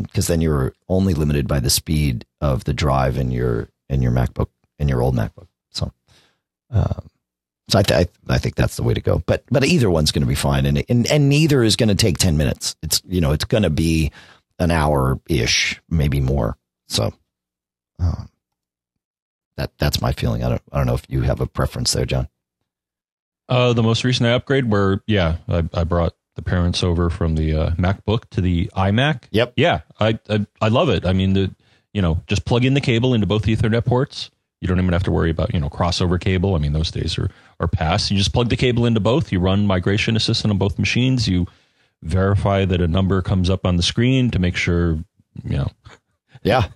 because then you're only limited by the speed of the drive in your in your MacBook in your old MacBook. So, um, so I, th- I I think that's the way to go. But but either one's going to be fine, and and and neither is going to take ten minutes. It's you know it's going to be an hour ish, maybe more. So, um, that that's my feeling. I don't I don't know if you have a preference there, John. Uh, the most recent upgrade where yeah, I, I brought the parents over from the uh, MacBook to the iMac. Yep. Yeah, I, I I love it. I mean, the you know just plug in the cable into both Ethernet ports. You don't even have to worry about you know crossover cable. I mean, those days are are past. You just plug the cable into both. You run Migration Assistant on both machines. You verify that a number comes up on the screen to make sure you know Yeah,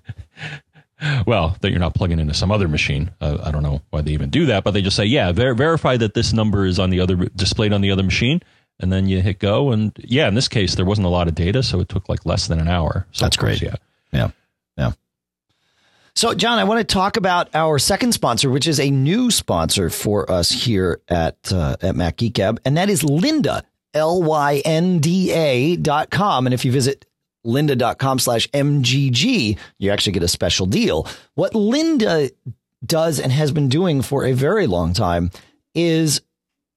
*laughs* well, that you're not plugging into some other machine. Uh, I don't know why they even do that, but they just say, yeah, ver- verify that this number is on the other displayed on the other machine, and then you hit go. And yeah, in this case, there wasn't a lot of data, so it took like less than an hour. So That's course, great. Yeah. Yeah. Yeah. So, John, I want to talk about our second sponsor, which is a new sponsor for us here at uh, at Mac Geek Gab, and that is Lynda, L Y N D A dot com. And if you visit lynda.com slash MGG, you actually get a special deal. What Lynda does and has been doing for a very long time is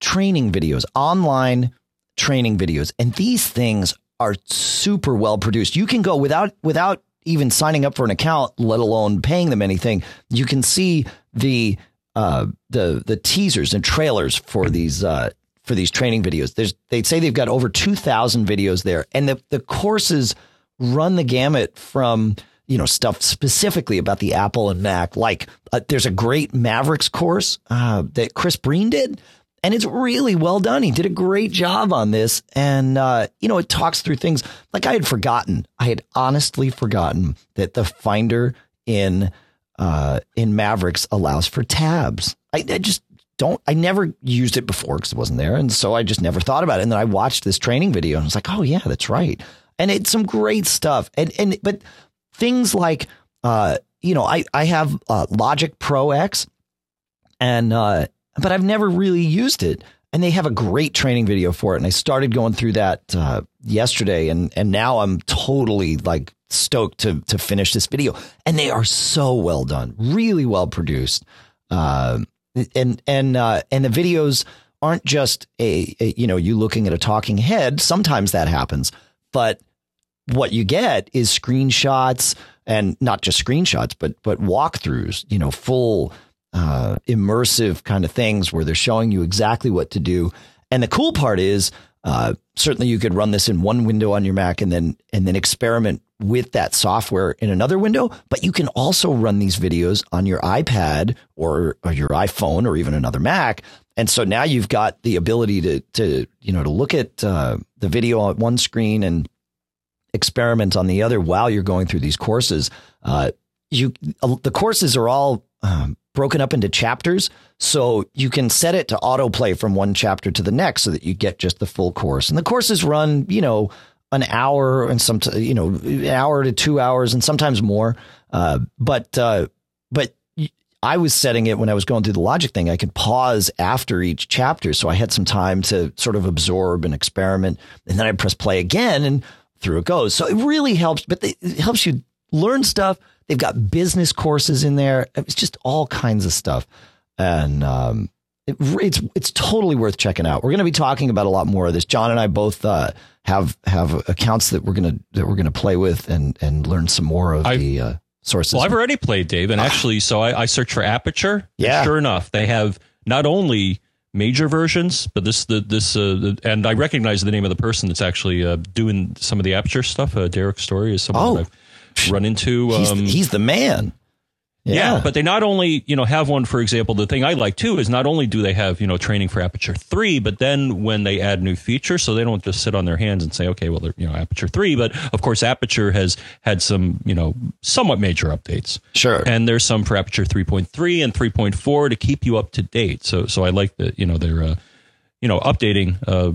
training videos, online training videos. And these things are super well produced. You can go without without even signing up for an account, let alone paying them anything. You can see the uh, the the teasers and trailers for these uh, for these training videos. There's they say they've got over two thousand videos there, and the the courses run the gamut from you know stuff specifically about the Apple and Mac. Like uh, there's a great Mavericks course uh, that Chris Breen did, and it's really well done. He did a great job on this, and uh, you know it talks through things like I had forgotten. I had honestly forgotten that the Finder in uh, in Mavericks allows for tabs. I, I just don't. I never used it before because it wasn't there, and so I just never thought about it. And then I watched this training video, and I was like, oh yeah, that's right. And it's some great stuff. And and but things like uh, you know, I I have uh, Logic Pro X, and uh, but I've never really used it. And they have a great training video for it. And I started going through that uh, yesterday, and and now I'm totally like stoked to to finish this video. And they are so well done, really well produced. Uh, and and uh, and the videos aren't just a, a you know you looking at a talking head. Sometimes that happens, but what you get is screenshots and not just screenshots, but but walkthroughs. You know, full uh, immersive kind of things where they're showing you exactly what to do. And the cool part is, uh, certainly you could run this in one window on your Mac and then and then experiment with that software in another window. But you can also run these videos on your iPad or, or your iPhone or even another Mac. And so now you've got the ability to to you know to look at uh, the video on one screen and experiment on the other while you're going through these courses. Uh, you the courses are all um, broken up into chapters, so you can set it to autoplay from one chapter to the next, so that you get just the full course. And the courses run, you know, an hour and some, you know, an hour to two hours, and sometimes more. Uh, but uh, but I was setting it when I was going through the logic thing. I could pause after each chapter, so I had some time to sort of absorb and experiment, and then I press play again, and through it goes. So it really helps, but it helps you learn stuff. They've got business courses in there. It's just all kinds of stuff. And, um, it, it's it's totally worth checking out. We're going to be talking about a lot more of this. John and I both uh, have have accounts that we're gonna that we're gonna play with and and learn some more of I've, the uh, sources. Well, I've already played Dave, and actually, so I, I searched for Aperture. Yeah, sure enough, they have not only major versions, but this the this uh, and I recognize the name of the person that's actually uh, doing some of the aperture stuff. Uh, Derrick Story is someone oh, I've run into. Um, he's, the, he's the man. Yeah. yeah. but they not only you know have one. For example, the thing I like too is not only do they have you know training for Aperture three, but then when they add new features, so they don't just sit on their hands and say, okay, well, they're you know Aperture three, but of course Aperture has had some you know somewhat major updates. Sure, and there's some for Aperture three point three and three point four to keep you up to date. So so I like that you know they're uh, you know updating. Uh,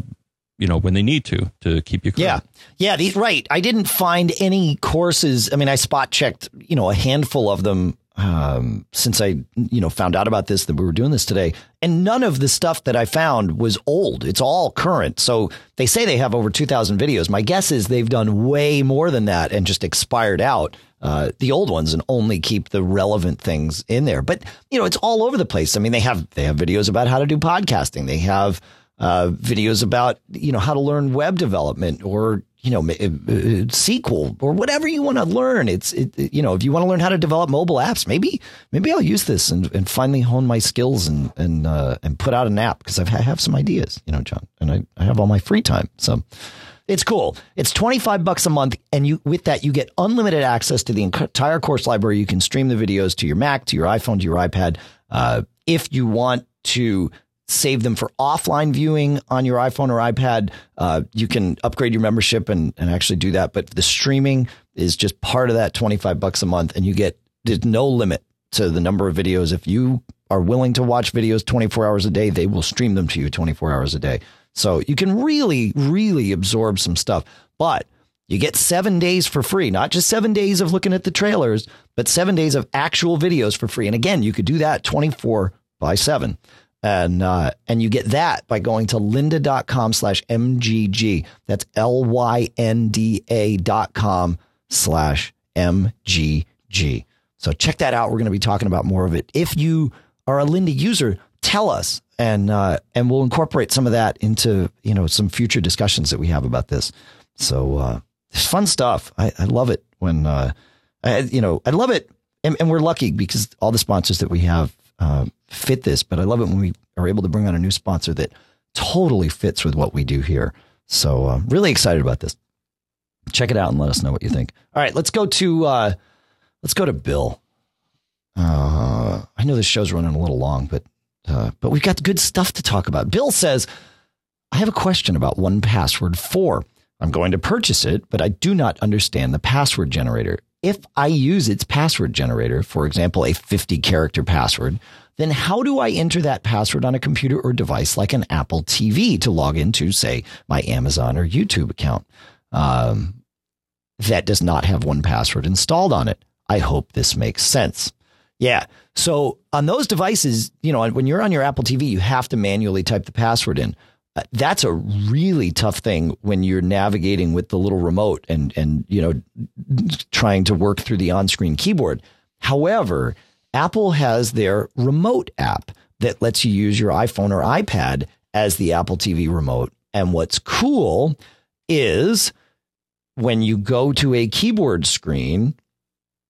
you know when they need to to keep you current. yeah yeah these, right i didn't find any courses i mean i spot checked you know a handful of them um, since I, you know, found out about this that we were doing this today, and none of the stuff that I found was old. It's all current. So they say they have over 2,000 videos. My guess is they've done way more than that and just expired out uh, the old ones and only keep the relevant things in there. But you know, it's all over the place. I mean, they have they have videos about how to do podcasting. They have uh, videos about you know how to learn web development or you know, uh, uh, SQL or whatever you want to learn. It's, it, you know, if you want to learn how to develop mobile apps, maybe, maybe I'll use this and, and finally hone my skills and, and, uh, and put out an app because I have some ideas, you know, John, and I, I have all my free time. So it's cool. It's 25 bucks a month. And you, with that, you get unlimited access to the entire course library. You can stream the videos to your Mac, to your iPhone, to your iPad. Uh, if you want to save them for offline viewing on your iPhone or iPad. Uh, you can upgrade your membership and, and actually do that. But the streaming is just part of that 25 bucks a month. And you get, there's no limit to the number of videos. If you are willing to watch videos 24 hours a day, they will stream them to you 24 hours a day. So you can really, really absorb some stuff. But you get seven days for free, not just seven days of looking at the trailers, but seven days of actual videos for free. And again, you could do that 24 by seven. And, uh, and you get that by going to lynda.com slash MGG. That's L Y N D A dot com slash MGG. So check that out. We're going to be talking about more of it. If you are a Lynda user, tell us and, uh, and we'll incorporate some of that into, you know, some future discussions that we have about this. So uh, it's fun stuff. I, I love it when uh, I, you know I love it, and, and we're lucky because all the sponsors that we have uh, fit this. But I love it when we are able to bring on a new sponsor that totally fits with what we do here. So uh, really excited about this. Check it out and let us know what you think. All right, let's go to uh, let's go to Bill. Uh, I know this show's running a little long, but uh, but we've got good stuff to talk about. Bill says, "I have a question about 1Password four. I'm going to purchase it, but I do not understand the password generator. If I use its password generator, for example, a 50 character password, then how do I enter that password on a computer or device like an Apple TV to log into, say, my Amazon or YouTube account um, that does not have 1Password installed on it? I hope this makes sense. Yeah. So on those devices, you know, when you're on your Apple TV, you have to manually type the password in. Uh, that's a really tough thing when you're navigating with the little remote and and you know trying to work through the on-screen keyboard. However, Apple has their remote app that lets you use your iPhone or iPad as the Apple TV remote. And what's cool is when you go to a keyboard screen,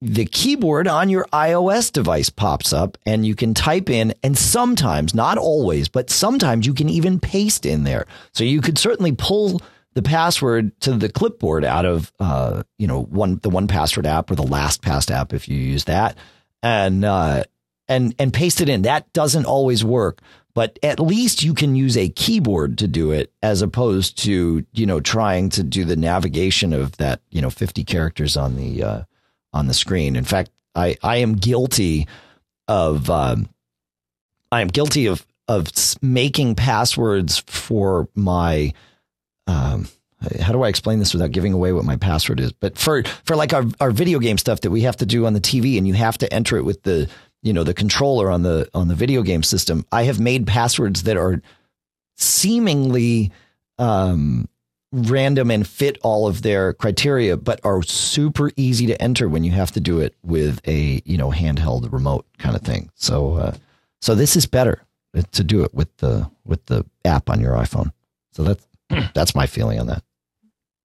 the keyboard on your iOS device pops up and you can type in and sometimes, not always, but sometimes you can even paste in there. So you could certainly pull the password to the clipboard out of, uh, you know, one, the 1Password app or the last LastPass app if you use that and, uh, and, and paste it in. That doesn't always work, but at least you can use a keyboard to do it as opposed to, you know, trying to do the navigation of that, you know, 50 characters on the, uh, on the screen. In fact, I, I am guilty of um, I am guilty of of making passwords for my um, how do I explain this without giving away what my password is? But for for like our, our video game stuff that we have to do on the TV and you have to enter it with the you know the controller on the on the video game system, I have made passwords that are seemingly um, random and fit all of their criteria, but are super easy to enter when you have to do it with a you know handheld remote kind of thing. So uh, so this is better to do it with the with the app on your iPhone. So that's that's my feeling on that.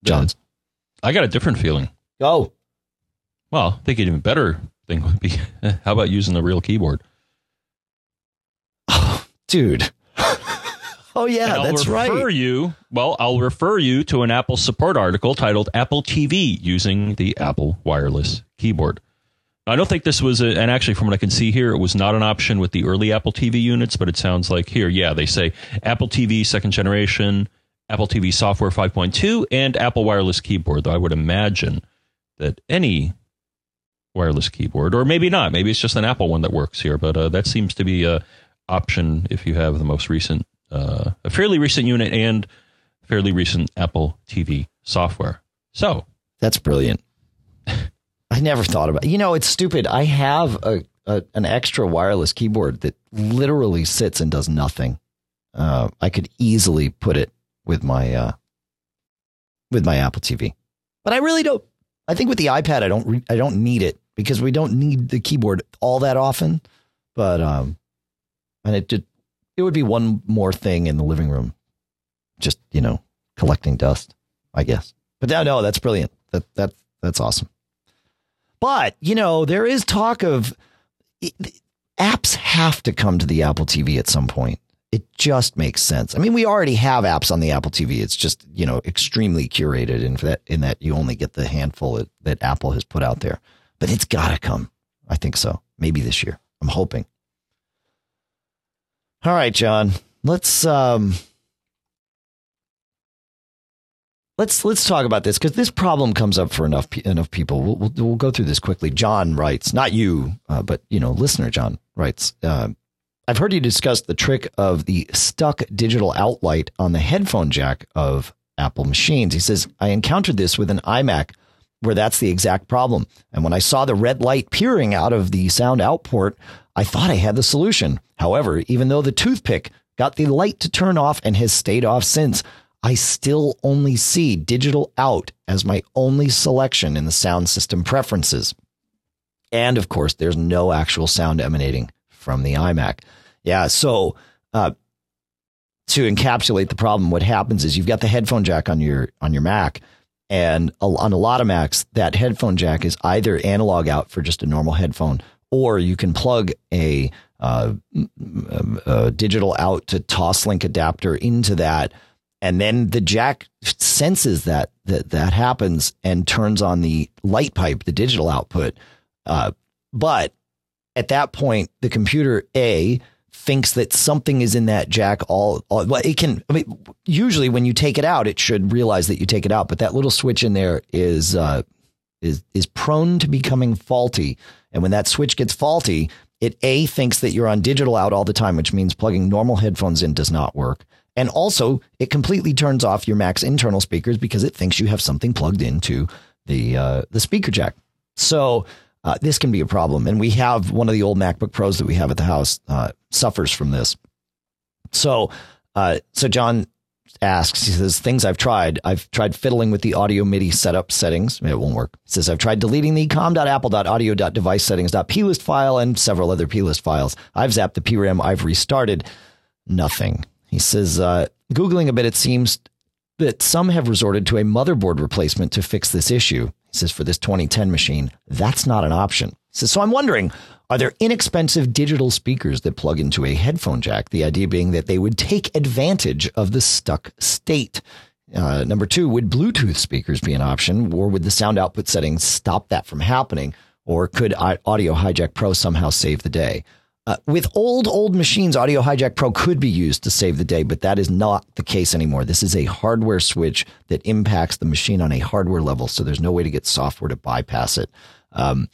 John, I got a different feeling. Go. Well, I think an even better thing would be *laughs* how about using the real keyboard? Oh, *sighs* dude. *laughs* Oh yeah, I'll that's refer right. You well, I'll refer you to an Apple support article titled "Apple TV Using the Apple Wireless Keyboard." I don't think this was, a, and actually, from what I can see here, it was not an option with the early Apple TV units. But it sounds like here, yeah, they say Apple TV second generation, Apple TV software 5.2, and Apple wireless keyboard. Though I would imagine that any wireless keyboard, or maybe not, maybe it's just an Apple one that works here. But uh, that seems to be a option if you have the most recent uh, a fairly recent unit and fairly recent Apple TV software. So That's brilliant. *laughs* I never thought about. You know, it's stupid. I have a, a an extra wireless keyboard that literally sits and does nothing. Uh, I could easily put it with my uh, with my Apple TV, but I really don't. I think with the iPad, I don't. Re- I don't need it because we don't need the keyboard all that often. But um, and it just it would be one more thing in the living room, just you know, collecting dust, I guess. But no, no, that's brilliant. That that that's awesome. But you know, there is talk of apps have to come to the Apple TV at some point. It just makes sense. I mean, we already have apps on the Apple TV. It's just you know extremely curated in that in that you only get the handful that, that Apple has put out there. But it's got to come. I think so. Maybe this year. I'm hoping. All right, John. Let's um let's let's talk about this because this problem comes up for enough enough people. We'll, we'll we'll go through this quickly. John writes, not you, uh, but you know, listener John writes. Uh, I've heard you discuss the trick of the stuck digital outlight on the headphone jack of Apple machines. He says, I encountered this with an iMac where that's the exact problem. And when I saw the red light peering out of the sound out port, I thought I had the solution. However, even though the toothpick got the light to turn off and has stayed off since, I still only see digital out as my only selection in the sound system preferences. And of course, there's no actual sound emanating from the iMac. Yeah. So, uh, to encapsulate the problem, what happens is you've got the headphone jack on your on your Mac, And on a lot of Macs, that headphone jack is either analog out for just a normal headphone, or you can plug a, uh, a digital out to Toslink adapter into that, and then the jack senses that that that happens and turns on the light pipe, the digital output. Uh, but at that point, the computer A thinks that something is in that jack all, all well it can i mean usually when you take it out it should realize that you take it out but that little switch in there is uh is is prone to becoming faulty and when that switch gets faulty it a thinks that you're on digital out all the time which means plugging normal headphones in does not work and also it completely turns off your mac's internal speakers because it thinks you have something plugged into the uh the speaker jack so uh, this can be a problem. And we have one of the old MacBook Pros that we have at the house uh, suffers from this. So, uh, so John asks, he says, things I've tried. I've tried fiddling with the audio MIDI setup settings. It won't work. He says, I've tried deleting the com.apple.audio.device settings.plist file and several other plist files. I've zapped the PRAM. I've restarted. Nothing. He says, uh, Googling a bit, it seems that some have resorted to a motherboard replacement to fix this issue. He says for this 2010 machine, that's not an option. Says, so I'm wondering, are there inexpensive digital speakers that plug into a headphone jack? The idea being that they would take advantage of the stuck state. Uh, number two, would Bluetooth speakers be an option, or would the sound output settings stop that from happening? Or could Audio Hijack Pro somehow save the day? Uh, with old, old machines, Audio Hijack Pro could be used to save the day, but that is not the case anymore. This is a hardware switch that impacts the machine on a hardware level, so there's no way to get software to bypass it. Um,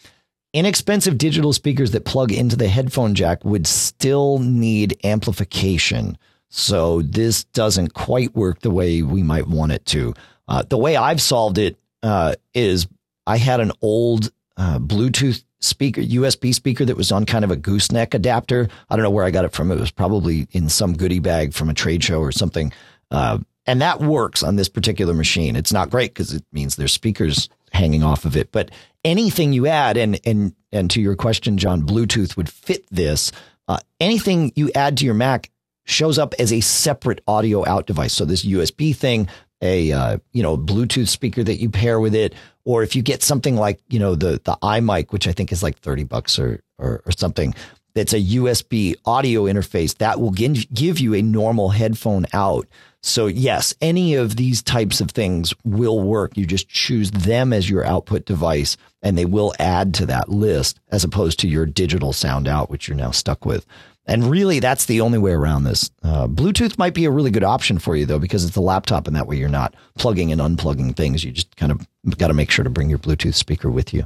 inexpensive digital speakers that plug into the headphone jack would still need amplification. So this doesn't quite work the way we might want it to. Uh, the way I've solved it uh, is I had an old uh, Bluetooth speaker, USB speaker that was on kind of a gooseneck adapter. I don't know where I got it from. It was probably in some goodie bag from a trade show or something. Uh, and that works on this particular machine. It's not great because it means there's speakers hanging off of it. But anything you add, and and and to your question, John, Bluetooth would fit this. Uh, anything you add to your Mac shows up as a separate audio out device. So this USB thing, a uh, you know Bluetooth speaker that you pair with it, or if you get something like you know the the iMic, which I think is like thirty bucks or or, or something, that's a USB audio interface that will give you a normal headphone out. So yes, any of these types of things will work. You just choose them as your output device, and they will add to that list as opposed to your digital sound out, which you're now stuck with. And really, that's the only way around this. Uh, Bluetooth might be a really good option for you, though, because it's a laptop, and that way you're not plugging and unplugging things. You just kind of got to make sure to bring your Bluetooth speaker with you.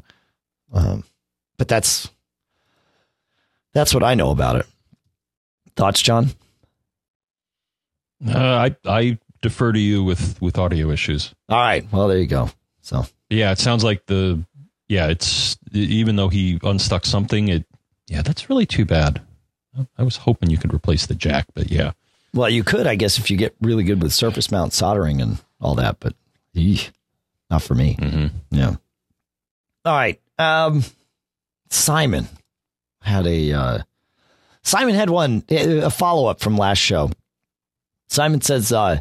Um, but that's that's what I know about it. Thoughts, John? Uh, I I defer to you with with audio issues. All right. Well, there you go. So Yeah, it sounds like the yeah. It's even though he unstuck something, it yeah. That's really too bad. I was hoping you could replace the jack, but yeah. Well, you could, I guess, if you get really good with surface mount soldering and all that, but eesh, not for me. Mm-hmm. Yeah. All right. Um, Simon had a uh, Simon had one a follow up from last show. Simon says, uh,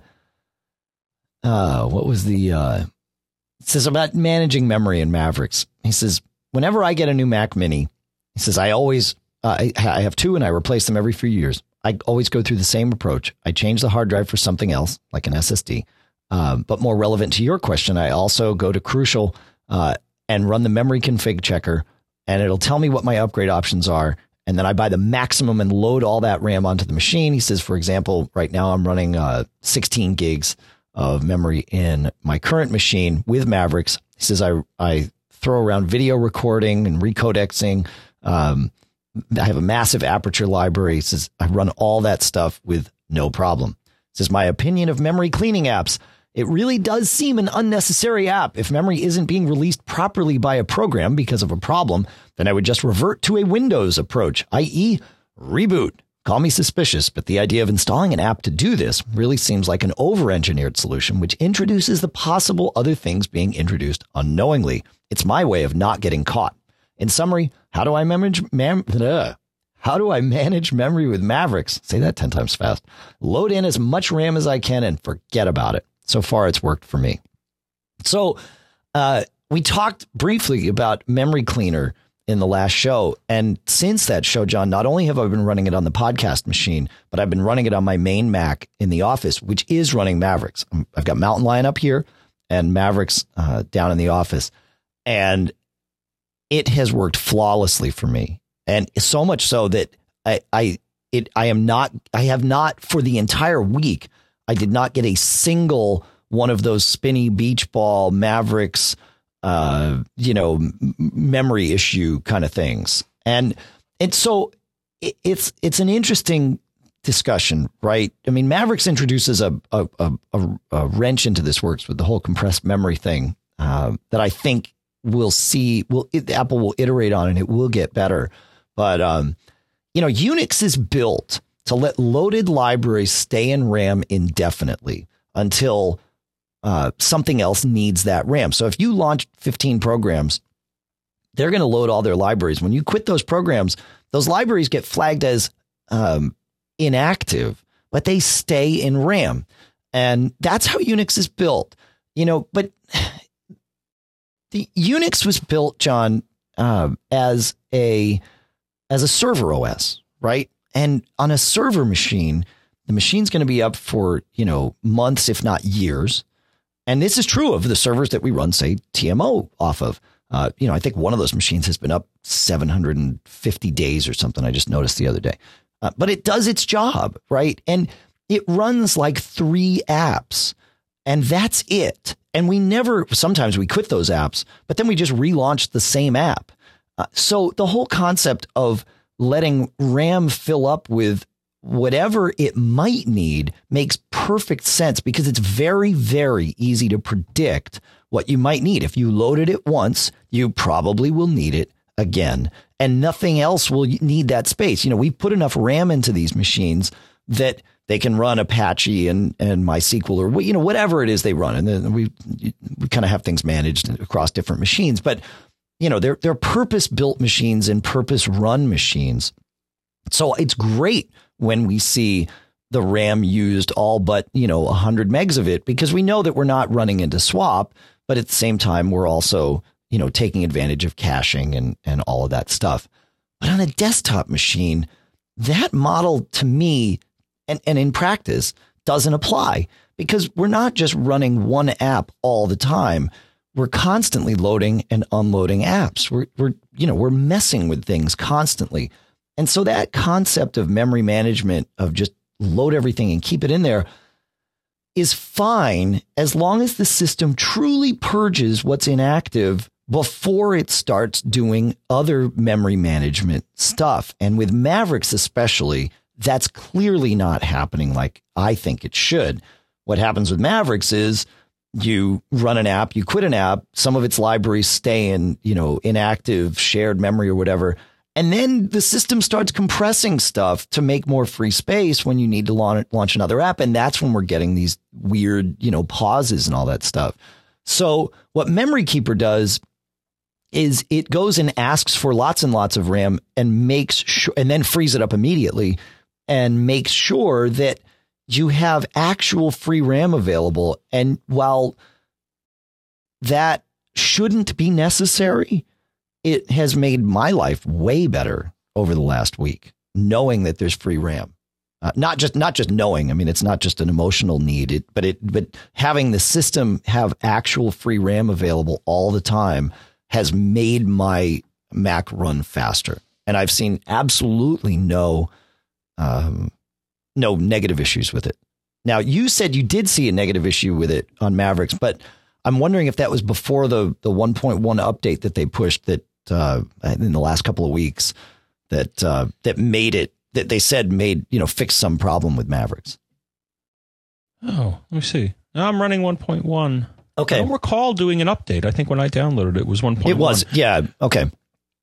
uh, what was the uh, says about managing memory in Mavericks. He says, whenever I get a new Mac Mini, he says I always uh, I, I have two and I replace them every few years. I always go through the same approach. I change the hard drive for something else, like an SSD. Um, but more relevant to your question, I also go to Crucial uh, and run the memory config checker, and it'll tell me what my upgrade options are. And then I buy the maximum and load all that RAM onto the machine. He says, for example, right now I'm running uh, 16 gigs of memory in my current machine with Mavericks. He says I I throw around video recording and recodexing. Um, I have a massive aperture library. He says I run all that stuff with no problem. He says my opinion of memory cleaning apps. It really does seem an unnecessary app. If memory isn't being released properly by a program because of a problem, then I would just revert to a Windows approach, i.e., reboot. Call me suspicious, but the idea of installing an app to do this really seems like an over engineered solution, which introduces the possible other things being introduced unknowingly. It's my way of not getting caught. In summary, how do I manage mem- how do I manage memory with Mavericks? Say that 10 times fast. Load in as much RAM as I can and forget about it. So far it's worked for me. So uh, we talked briefly about Memory Cleaner in the last show. And since that show, John, not only have I been running it on the podcast machine, but I've been running it on my main Mac in the office, which is running Mavericks. Um, I've got Mountain Lion up here and Mavericks uh, down in the office. And it has worked flawlessly for me. And so much so that I, I, it, I am not, I have not for the entire week, I did not get a single one of those spinny beach ball Mavericks uh, you know, memory issue kind of things. And and so it, it's it's an interesting discussion, right? I mean, Mavericks introduces a a, a, a wrench into this works with the whole compressed memory thing uh, that I think we'll see. Will Apple will iterate on and it will get better. But um, you know, Unix is built to let loaded libraries stay in RAM indefinitely until uh, something else needs that RAM. So if you launch 15 programs, they're going to load all their libraries. When you quit those programs, those libraries get flagged as um, inactive, but they stay in RAM. And that's how Unix is built. You know, but *sighs* the Unix was built, John, uh, as a as a server OS, right? And on a server machine, the machine's going to be up for you know months, if not years. And this is true of the servers that we run, say, TMO off of. Uh, you know, I think one of those machines has been up 750 days or something. I just noticed the other day. Uh, but it does its job, right? And it runs like three apps, and that's it. And we never, sometimes we quit those apps, but then we just relaunch the same app. Uh, so the whole concept of letting RAM fill up with whatever it might need makes perfect sense because it's very, very easy to predict what you might need. If you loaded it once, you probably will need it again, and nothing else will need that space. You know, we put enough RAM into these machines that they can run Apache and, and MySQL or you know whatever it is they run, and then we we kind of have things managed across different machines. But you know, they're they're purpose built machines and purpose run machines. So it's great when we see the RAM used all but, you know, 100 megs of it because we know that we're not running into swap, but at the same time we're also, you know, taking advantage of caching and and all of that stuff. But on a desktop machine, that model to me and, and in practice doesn't apply because we're not just running one app all the time. We're constantly loading and unloading apps. We're, we're, you know, we're messing with things constantly. And so that concept of memory management of just load everything and keep it in there is fine as long as the system truly purges what's inactive before it starts doing other memory management stuff. And with Mavericks, especially, that's clearly not happening like I think it should. What happens with Mavericks is you run an app, you quit an app, some of its libraries stay in, you know, inactive shared memory or whatever. And then the system starts compressing stuff to make more free space when you need to launch, another app. And that's when we're getting these weird, you know, pauses and all that stuff. So what Memory Keeper does is it goes and asks for lots and lots of RAM and makes sure, and then frees it up immediately and makes sure that you have actual free RAM available. And while that shouldn't be necessary, it has made my life way better over the last week, knowing that there's free RAM. Uh, not just not just knowing. I mean, it's not just an emotional need, it, but it but having the system have actual free RAM available all the time has made my Mac run faster, and I've seen absolutely no um, no negative issues with it. Now, you said you did see a negative issue with it on Mavericks, but I'm wondering if that was before the the 1.1 update that they pushed that uh, in the last couple of weeks that uh, that made it that they said made you know fix some problem with Mavericks. Oh, let me see. Now I'm running 1.1. Okay. I don't recall doing an update. I think when I downloaded it, was 1.1. It was, yeah. Okay.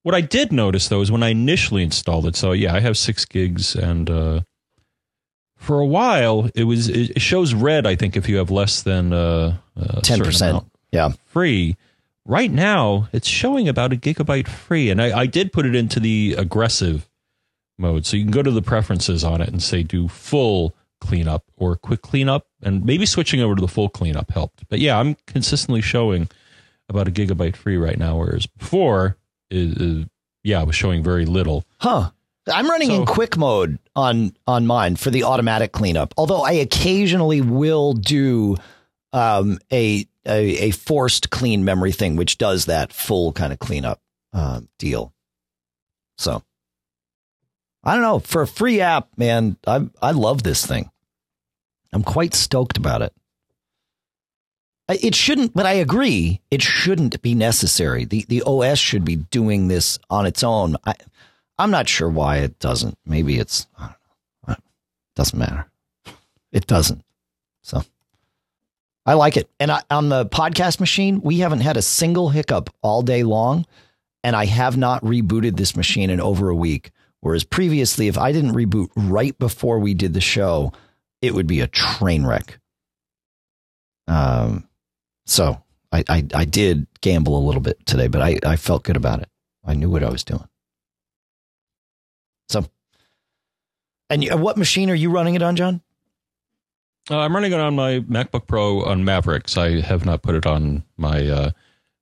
What I did notice though is when I initially installed it. So yeah, I have six gigs, and uh, for a while it was it shows red. I think if you have less than uh, ten uh, percent, yeah, free. Right now, it's showing about a gigabyte free, and I, I did put it into the aggressive mode, so you can go to the preferences on it and say do full cleanup or quick cleanup, and maybe switching over to the full cleanup helped. But yeah, I'm consistently showing about a gigabyte free right now, whereas before, uh, yeah, I was showing very little. Huh. I'm running So- in quick mode on on mine for the automatic cleanup. Although I occasionally will do um, a, a a forced clean memory thing, which does that full kind of cleanup uh, deal. So I don't know. For a free app, man, I I love this thing. I'm quite stoked about it. It shouldn't, but I agree. It shouldn't be necessary. the The OS should be doing this on its own. I, I'm not sure why it doesn't. Maybe it's I don't know. It doesn't matter. It doesn't. So I like it. And I, on the podcast machine, we haven't had a single hiccup all day long, and I have not rebooted this machine in over a week. Whereas previously, if I didn't reboot right before we did the show, it would be a train wreck. Um, so I, I, I did gamble a little bit today, but I, I felt good about it. I knew what I was doing. So, and you- what machine are you running it on, John? Uh, I'm running it on my MacBook Pro on Mavericks. I have not put it on my, uh,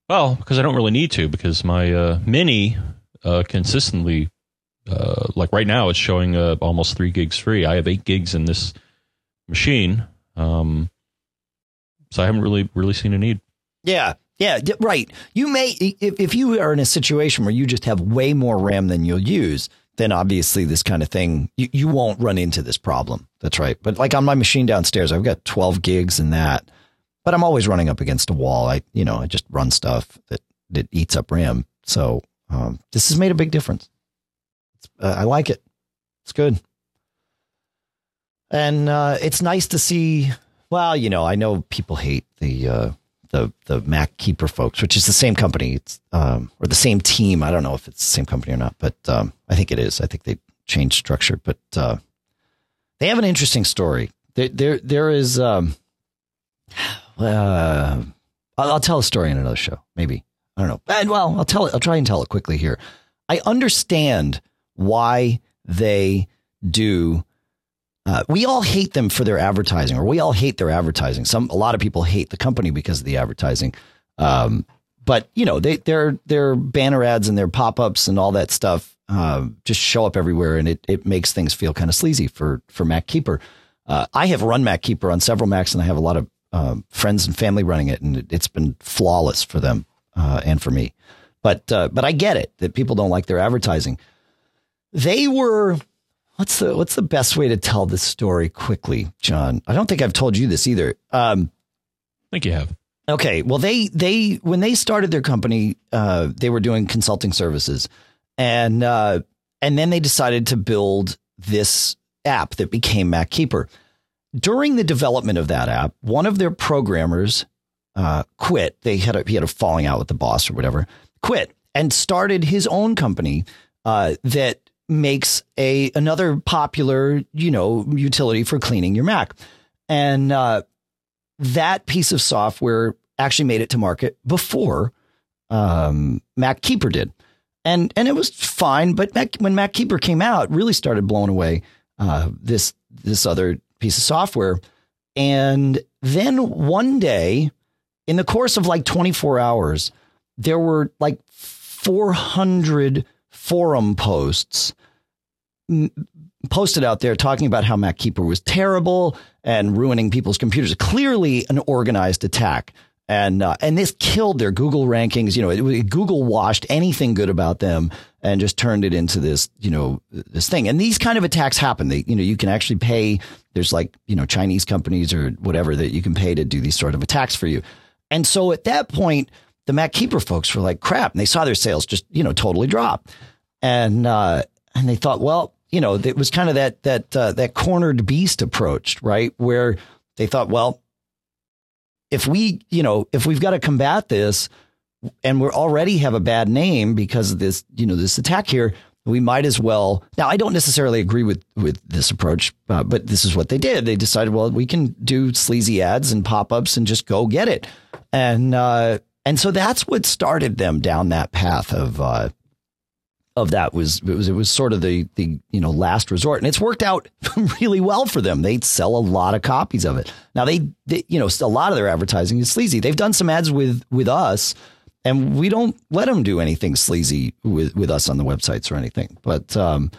well, because I don't really need to, because my uh, Mini uh, consistently, uh, like right now, it's showing uh, almost three gigs free. I have eight gigs in this machine, um, so I haven't really really seen a need. Yeah, yeah, right. You may if if you are in a situation where you just have way more RAM than you'll use, then obviously this kind of thing you, you won't run into this problem. That's right. But like on my machine downstairs, I've got 12 gigs in that, but I'm always running up against a wall. I you know I just run stuff that that eats up RAM. So um, this has made a big difference. Uh, I like it. It's good. And uh, it's nice to see. Well, you know, I know people hate the uh, the the MacKeeper folks, which is the same company, um, or the same team. I don't know if it's the same company or not, but um, I think it is. I think they changed structure, but uh, they have an interesting story. There, there, there is. Um, *sighs* uh, I'll, I'll tell a story in another show, maybe. I don't know. And, well, I'll tell it. I'll try and tell it quickly here. I understand why they do. Uh, we all hate them for their advertising, or we all hate their advertising. Some a lot of people hate the company because of the advertising. Um, but you know, they their their banner ads and their pop ups and all that stuff uh, just show up everywhere, and it it makes things feel kind of sleazy for for MacKeeper. Uh, I have run MacKeeper on several Macs, and I have a lot of um, friends and family running it, and it, it's been flawless for them uh, and for me. But uh, but I get it that people don't like their advertising. They were what's the what's the best way to tell this story quickly, John? I don't think I've told you this either. Um, I think you have. Okay. Well, they they when they started their company, uh, they were doing consulting services, and uh, and then they decided to build this app that became MacKeeper. During the development of that app, one of their programmers uh, quit. They had a, he had a falling out with the boss or whatever. Quit and started his own company uh, that makes a another popular you know utility for cleaning your Mac, and uh, that piece of software actually made it to market before um, MacKeeper did, and and it was fine. But Mac, when MacKeeper came out, really started blowing away uh, this this other piece of software. And then one day, in the course of like 24 hours, there were like 400 forum posts posted out there talking about how MacKeeper was terrible and ruining people's computers. Clearly, an organized attack. And uh, and this killed their Google rankings. You know, it, Google washed anything good about them and just turned it into this, you know, this thing. And these kind of attacks happen. They, you know, you can actually pay. There's like, you know, Chinese companies or whatever that you can pay to do these sort of attacks for you. And so at that point, the MacKeeper folks were like, crap. And they saw their sales just, you know, totally drop. And, uh, and they thought, well, you know, it was kind of that, that, uh, that cornered beast approach, right? Where they thought, well, if we, you know, if we've got to combat this and we already have a bad name because of this, you know, this attack here, we might as well. Now, I don't necessarily agree with with this approach, uh, but this is what they did. They decided, well, we can do sleazy ads and pop ups and just go get it, and uh, and so that's what started them down that path of uh, of that was it was it was sort of the the you know last resort, and it's worked out *laughs* really well for them. They sell a lot of copies of it. Now they, they you know a lot of their advertising is sleazy. They've done some ads with with us, and we don't let them do anything sleazy with with us on the websites or anything. But um,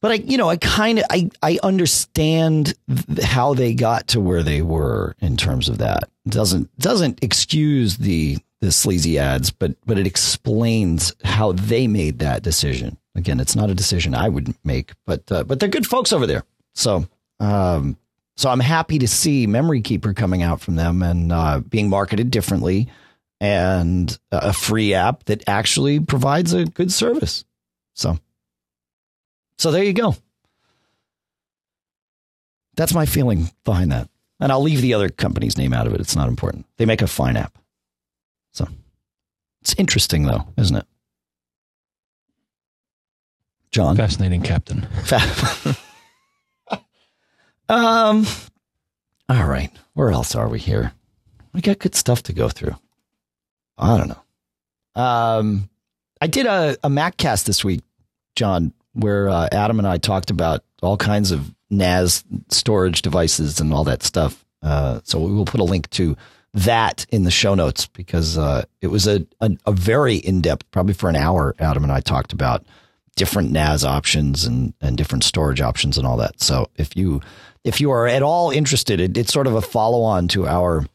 but I you know I kind of I I understand how they got to where they were in terms of that. Doesn't doesn't excuse the the sleazy ads, but but it explains how they made that decision. Again, it's not a decision I would make, but uh, but they're good folks over there. So um, so I'm happy to see Memory Keeper coming out from them and uh, being marketed differently, and a free app that actually provides a good service. So so there you go. That's my feeling behind that. And I'll leave the other company's name out of it. It's not important. They make a fine app. So it's interesting, though, isn't it? John. Fascinating, Captain. um. All right. Where else are we here? We got good stuff to go through. I don't know. Um, I did a, a MacCast this week, John, where uh, Adam and I talked about all kinds of NAS storage devices and all that stuff. Uh, so we will put a link to that in the show notes because uh, it was a, a, a very in depth, probably for an hour. Adam and I talked about different NAS options and and different storage options and all that. So if you if you are at all interested, it, it's sort of a follow on to our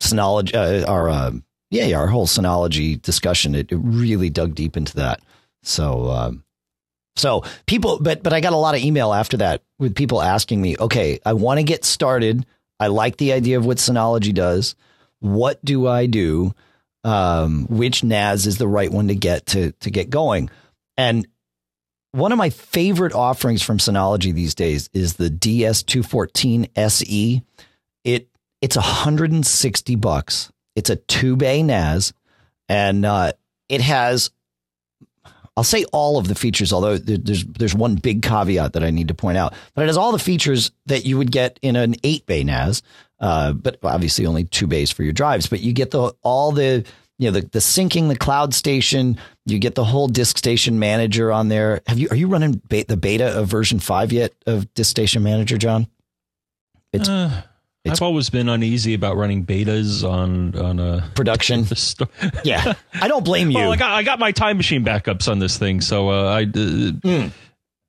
Synology, uh, our uh, yeah, our whole Synology discussion. It, it really dug deep into that. So. Um, so people, but but I got a lot of email after that with people asking me, okay, I want to get started. I like the idea of what Synology does. What do I do? Um, which NAS is the right one to get to to get going? And one of my favorite offerings from Synology these days is the DS214 SE. It it's 160 bucks. It's a two bay NAS, and uh, it has I'll say all of the features, although there's there's one big caveat that I need to point out. But it has all the features that you would get in an eight bay NAS, uh, but obviously only two bays for your drives. But you get the all the you know the the syncing, the cloud station. You get the whole disk station manager on there. Have you are you running be- the beta of version five yet of disk station manager, John? It's uh, I've always been uneasy about running betas on on a production. *laughs* yeah, I don't blame you. Well, I got I got my time machine backups on this thing, so uh, I uh, mm.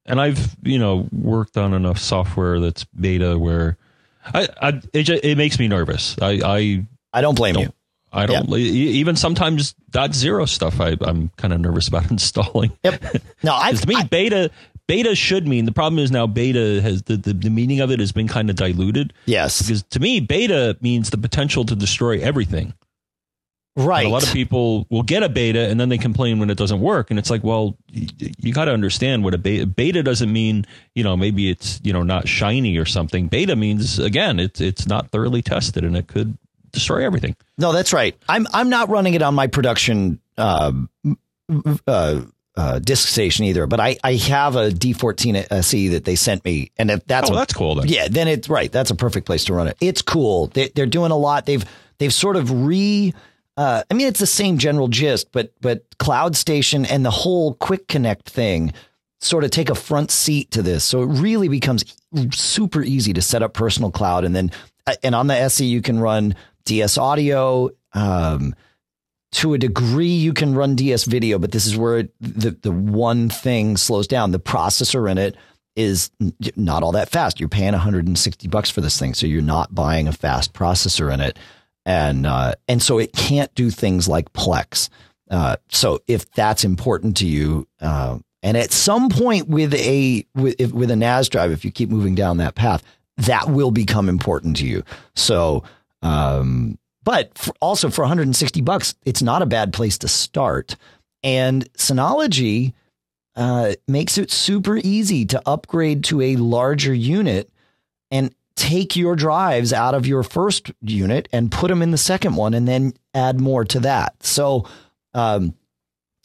and I've you know worked on enough software that's beta where I, I it, it makes me nervous. I I, I don't blame don't, you. I don't yep. even sometimes dot zero stuff. I, I'm kind of nervous about *laughs* installing. Yep. No, *laughs* I to me I, beta beta should mean the problem is now beta has the, the, the meaning of it has been kind of diluted. Yes. Because to me beta means the potential to destroy everything. Right and a lot of people will get a beta and then they complain when it doesn't work. And it's like well you, you got to understand what a beta beta doesn't mean you know maybe it's you know not shiny or something. Beta means again it's it's not thoroughly tested and it could destroy everything. No that's right. I'm i'm not running it on my production uh, uh, uh, disk station either, but I, I have a D14 SE that they sent me, and if that's oh, that's cool. Then. Yeah, then it's right. That's a perfect place to run it. It's cool. They, are doing a lot. They've they've sort of re. Uh, I mean, it's the same general gist, but but Cloud Station and the whole Quick Connect thing sort of take a front seat to this. So it really becomes super easy to set up personal cloud, and then uh, and on the SE you can run DS Audio. Um, to a degree you can run DS video, but this is where the the one thing slows down. The processor in it is not all that fast. You're paying 160 bucks for this thing, so you're not buying a fast processor in it, and uh, and so it can't do things like Plex. Uh, so if that's important to you, uh, and at some point with a with, with a NAS drive, if you keep moving down that path, that will become important to you. So um, but for, also for 160 bucks, it's not a bad place to start. And Synology uh, makes it super easy to upgrade to a larger unit and take your drives out of your first unit and put them in the second one and then add more to that. So, um,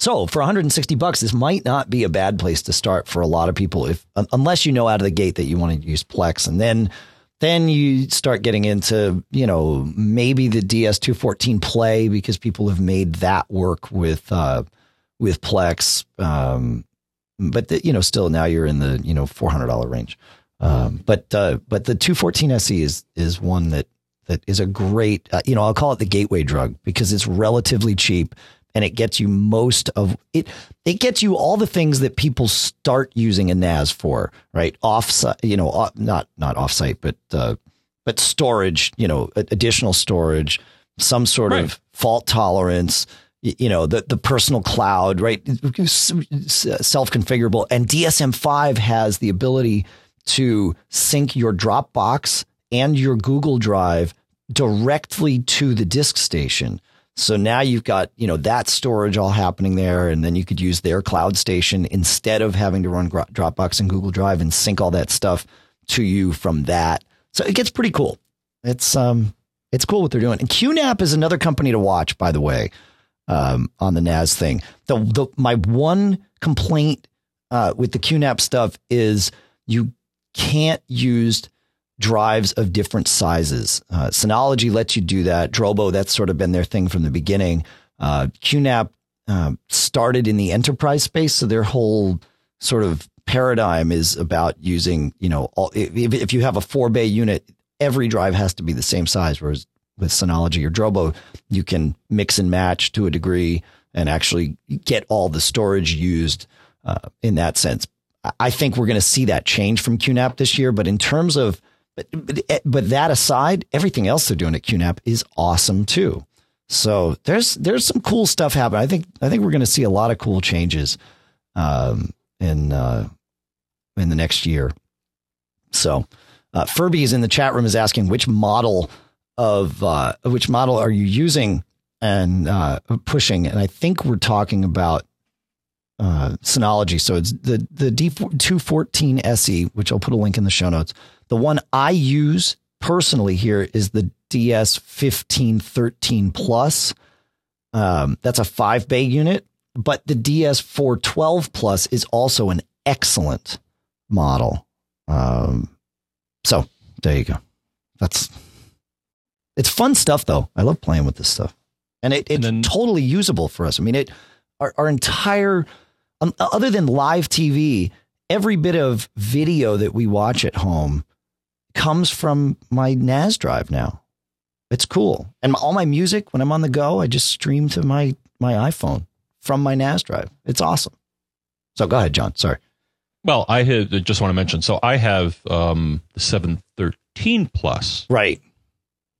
so for 160 bucks, this might not be a bad place to start for a lot of people if unless you know out of the gate that you want to use Plex and then then you start getting into, you know, maybe the DS214 play because people have made that work with uh, with Plex. Um, but the, you know, still now you're in the you know four hundred dollar range. Um, but uh, but the 214 SE is is one that that is a great uh, you know I'll call it the gateway drug because it's relatively cheap and it gets you most of it. It gets you all the things that people start using a NAS for, right? Offsite, you know, off, not not offsite, but uh, but storage, you know, additional storage, some sort Right. of fault tolerance, you know, the the personal cloud, right? Self configurable, and DSM five has the ability to sync your Dropbox and your Google Drive directly to the disk station. So now you've got, you know, that storage all happening there. And then you could use their cloud station instead of having to run Dropbox and Google Drive and sync all that stuff to you from that. So it gets pretty cool. It's, um, it's cool what they're doing. And QNAP is another company to watch, by the way, um, on the NAS thing. The, the, my one complaint, uh, with the QNAP stuff is you can't use drives of different sizes. Uh, Synology lets you do that. Drobo, that's sort of been their thing from the beginning. Uh, QNAP um, started in the enterprise space, so their whole sort of paradigm is about using, you know, all, if, if you have a four bay unit, every drive has to be the same size. Whereas with Synology or Drobo, you can mix and match to a degree and actually get all the storage used uh, in that sense. I think we're going to see that change from QNAP this year. But in terms of, but, but, but that aside, everything else they're doing at QNAP is awesome too. So there's there's some cool stuff happening. I think I think we're going to see a lot of cool changes um, in uh, in the next year. So uh, Furby is in the chat room is asking which model of uh, which model are you using and uh, pushing, and I think we're talking about uh, Synology. So it's the the D214 SE, which I'll put a link in the show notes. The one I use personally here is the DS1513 Plus. Um, that's a five bay unit, but the DS412 Plus is also an excellent model. Um, so there you go. That's it's fun stuff though. I love playing with this stuff, and it, it's And then- totally usable for us. I mean, it our, our entire um, other than live TV, every bit of video that we watch at home comes from my NAS drive now. It's cool, and all my music when I'm on the go, I just stream to my my iPhone from my NAS drive. It's awesome. So go ahead, John. Sorry. Well, I had, just want to mention. So I have um, the 713 Plus, Right.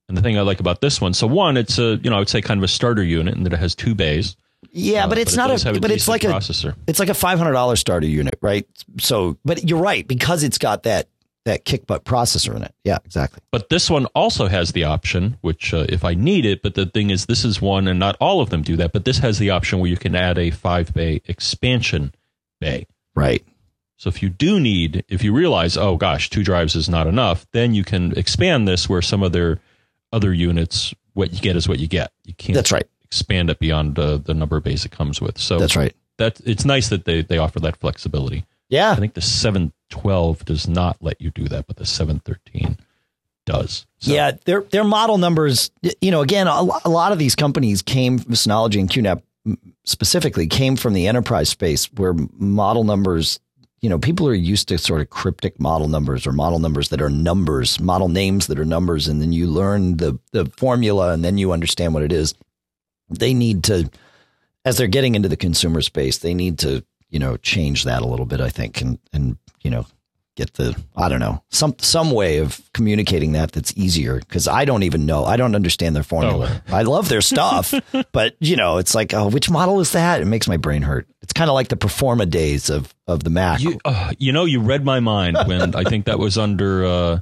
and the thing I like about this one. So one, it's a you know I would say kind of a starter unit, and that it has two bays. Yeah, Uh, but it's it not does a, have but it's like a processor. it's like a five hundred dollar starter unit, right? So, but you're right because it's got that that kick butt processor in it. Yeah, exactly. But this one also has the option, which uh, if I need it, but the thing is, this is one, and not all of them do that, but this has the option where you can add a five bay expansion bay. Right. So if you do need, if you realize, oh gosh, two drives is not enough, then you can expand this where some of their other units, what you get is what you get. You can't That's right. expand it beyond uh, the number of bays it comes with. So That's right. that it's nice that they, they offer that flexibility. Yeah. I think the 712 does not let you do that, but the 713 does. So, Yeah, their their model numbers. You know, again, a, a lot of these companies came, from Synology and QNAP specifically, came from the enterprise space where model numbers. You know, people are used to sort of cryptic model numbers or model numbers that are numbers, model names that are numbers, and then you learn the the formula, and then you understand what it is. They need to, as they're getting into the consumer space, they need to you know change that a little bit. I think, and and you know get the I don't know some some way of communicating that that's easier because I don't even know I don't understand their formula. I love their stuff, *laughs* but you know it's like oh which model is that? It makes my brain hurt. It's kind of like the Performa days of of the Mac. You, uh, you know, you read my mind when I think that was under uh,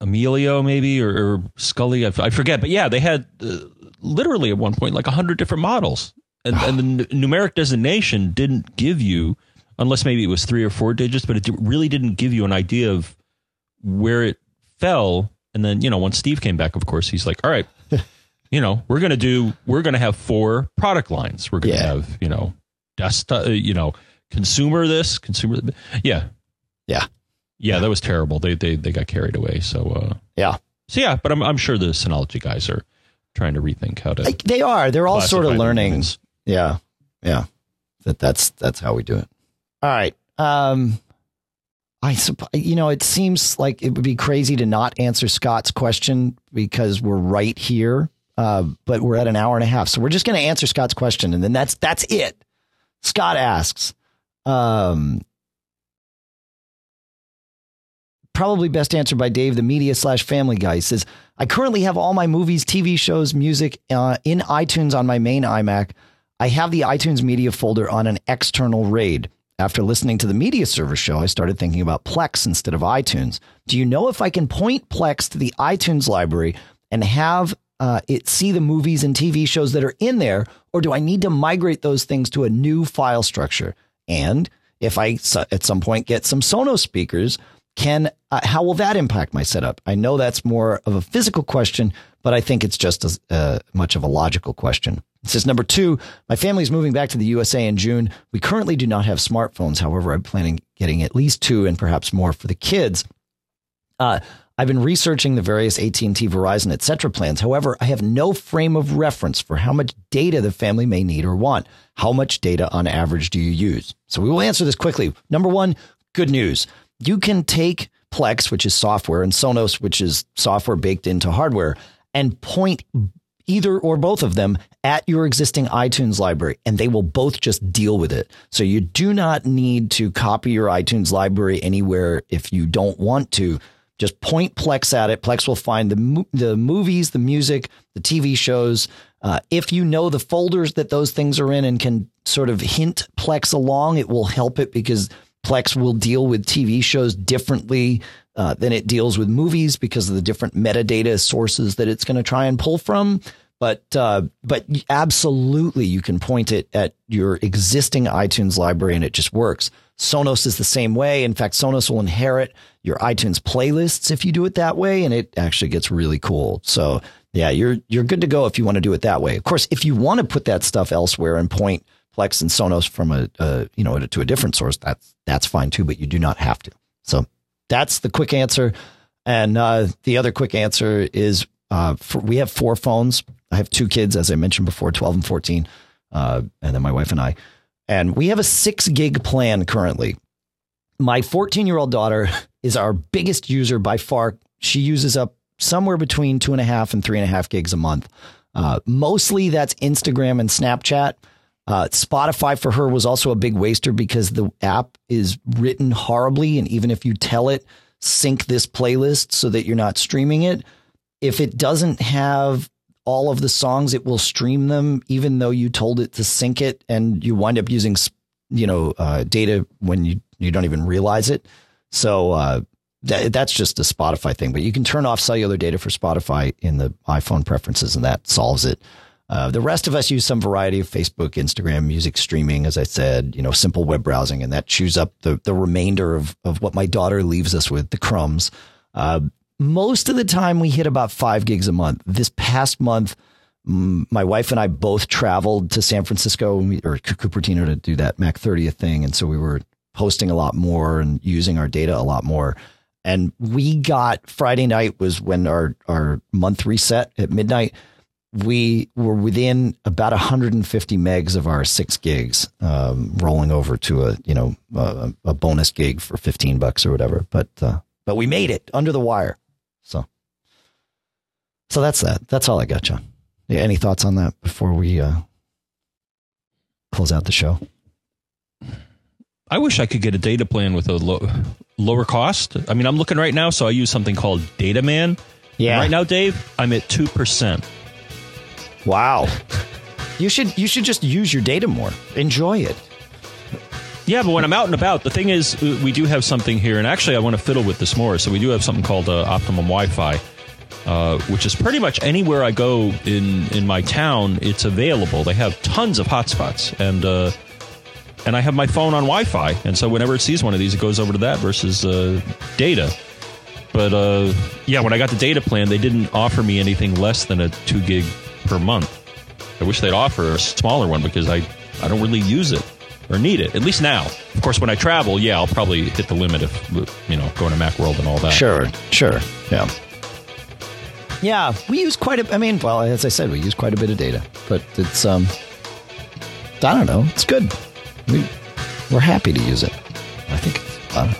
Amelio, maybe, or, or Sculley. I, f- I forget. But yeah, they had uh, literally at one point like 100 different models. And, and the n- numeric designation didn't give you, unless maybe it was three or four digits, but it really didn't give you an idea of where it fell. And then, you know, when Steve came back, of course, he's like, all right, you know, we're going to do, we're going to have four product lines. We're going to Yeah. have, you know, desktop, uh, you know, consumer this, consumer. th- Yeah. Yeah. Yeah, that was terrible. They, they, they got carried away. So, uh, yeah, so yeah, but I'm, I'm sure the Synology guys are trying to rethink how to. Like, they are. They're all sort of learning. units. Yeah, yeah. that that's that's how we do it. All right. Um, I you know it seems like it would be crazy to not answer Scott's question because we're right here. Uh, but we're at an hour and a half, so we're just going to answer Scott's question, and then that's that's it. Scott asks, um, probably best answered by Dave, the media slash family guy. He says, I currently have all my movies, TV shows, music uh, in iTunes on my main iMac. I have the iTunes media folder on an external RAID. After listening to the media server show, I started thinking about Plex instead of iTunes. Do you know if I can point Plex to the iTunes library and have uh, it see the movies and TV shows that are in there, or do I need to migrate those things to a new file structure? And if I at some point get some Sonos speakers, can uh, how will that impact my setup? I know that's more of a physical question, but I think it's just as uh, much of a logical question. It says number two, my family is moving back to the USA in June. We currently do not have smartphones. However, I'm planning getting at least two and perhaps more for the kids. Uh, I've been researching the various AT&T, Verizon, etc. plans. However, I have no frame of reference for how much data the family may need or want. How much data on average do you use? So we will answer this quickly. Number one, good news. You can take Plex, which is software, and Sonos, which is software baked into hardware, and point either or both of them at your existing iTunes library, and they will both just deal with it. So you do not need to copy your iTunes library anywhere if you don't want to. Just point Plex at it. Plex will find the the movies, the music, the TV shows. Uh, if you know the folders that those things are in and can sort of hint Plex along, it will help it because Plex will deal with TV shows differently uh, than it deals with movies because of the different metadata sources that it's going to try and pull from. But uh, but absolutely, you can point it at your existing iTunes library, and it just works. Sonos is the same way. In fact, Sonos will inherit your iTunes playlists if you do it that way, and it actually gets really cool. So yeah, you're you're good to go if you want to do it that way. Of course, if you want to put that stuff elsewhere and point Plex and Sonos from a, a you know to a different source, that's that's fine too. But you do not have to. So that's the quick answer. And uh, the other quick answer is uh, for, we have four phones. I have two kids, as I mentioned before, 12 and 14, uh, and then my wife and I. And we have a six gig plan currently. My 14 year old daughter *laughs* is our biggest user by far. She uses up somewhere between two and a half and three and a half gigs a month. Uh, mostly that's Instagram and Snapchat. Uh, Spotify for her was also a big waster because the app is written horribly. And even if you tell it, sync this playlist so that you're not streaming it, if it doesn't have all of the songs, it will stream them, even though you told it to sync it. And you wind up using, you know, uh, data when you, you don't even realize it. So, uh, that, that's just a Spotify thing, but you can turn off cellular data for Spotify in the iPhone preferences and that solves it. Uh, the rest of us use some variety of Facebook, Instagram, music streaming, as I said, you know, simple web browsing, and that chews up the, the remainder of, of what my daughter leaves us with, the crumbs. Uh, most of the time, we hit about five gigs a month. This past month, my wife and I both traveled to San Francisco or Cupertino to do that Mac 30th thing. And so we were posting a lot more and using our data a lot more. And we got Friday night was when our, our month reset at midnight we were within about 150 megs of our six gigs, um, rolling over to a you know a, a, bonus gig for 15 bucks or whatever. But uh, but we made it under the wire. So so that's that. That's all I got, John. Yeah, any thoughts on that before we uh, close out the show? I wish I could get a data plan with a low, lower cost. I mean, I'm looking right now, so I use something called DataMan. Yeah. And right now, Dave, I'm at two percent. Wow. *laughs* you should you should just use your data more. Enjoy it. Yeah, but when I'm out and about, the thing is, uh, we do have something here, and actually, I want to fiddle with this more. So we do have something called uh, Optimum Wi-Fi, uh, which is pretty much anywhere I go in in my town, it's available. They have tons of hotspots, and uh, and I have my phone on Wi-Fi, and so whenever it sees one of these, it goes over to that versus uh, data. But uh, yeah, when I got the data plan, they didn't offer me anything less than a two gig per month. I wish they'd offer a smaller one because I, I don't really use it or need it, at least now. Of course, when I travel, yeah, I'll probably hit the limit of, you know, going to Macworld and all that. Sure, sure. Yeah. Yeah, we use quite a, I mean, well, as I said, we use quite a bit of data, but it's, um, I don't know, it's good. we, we're happy to use it. I think it's fun.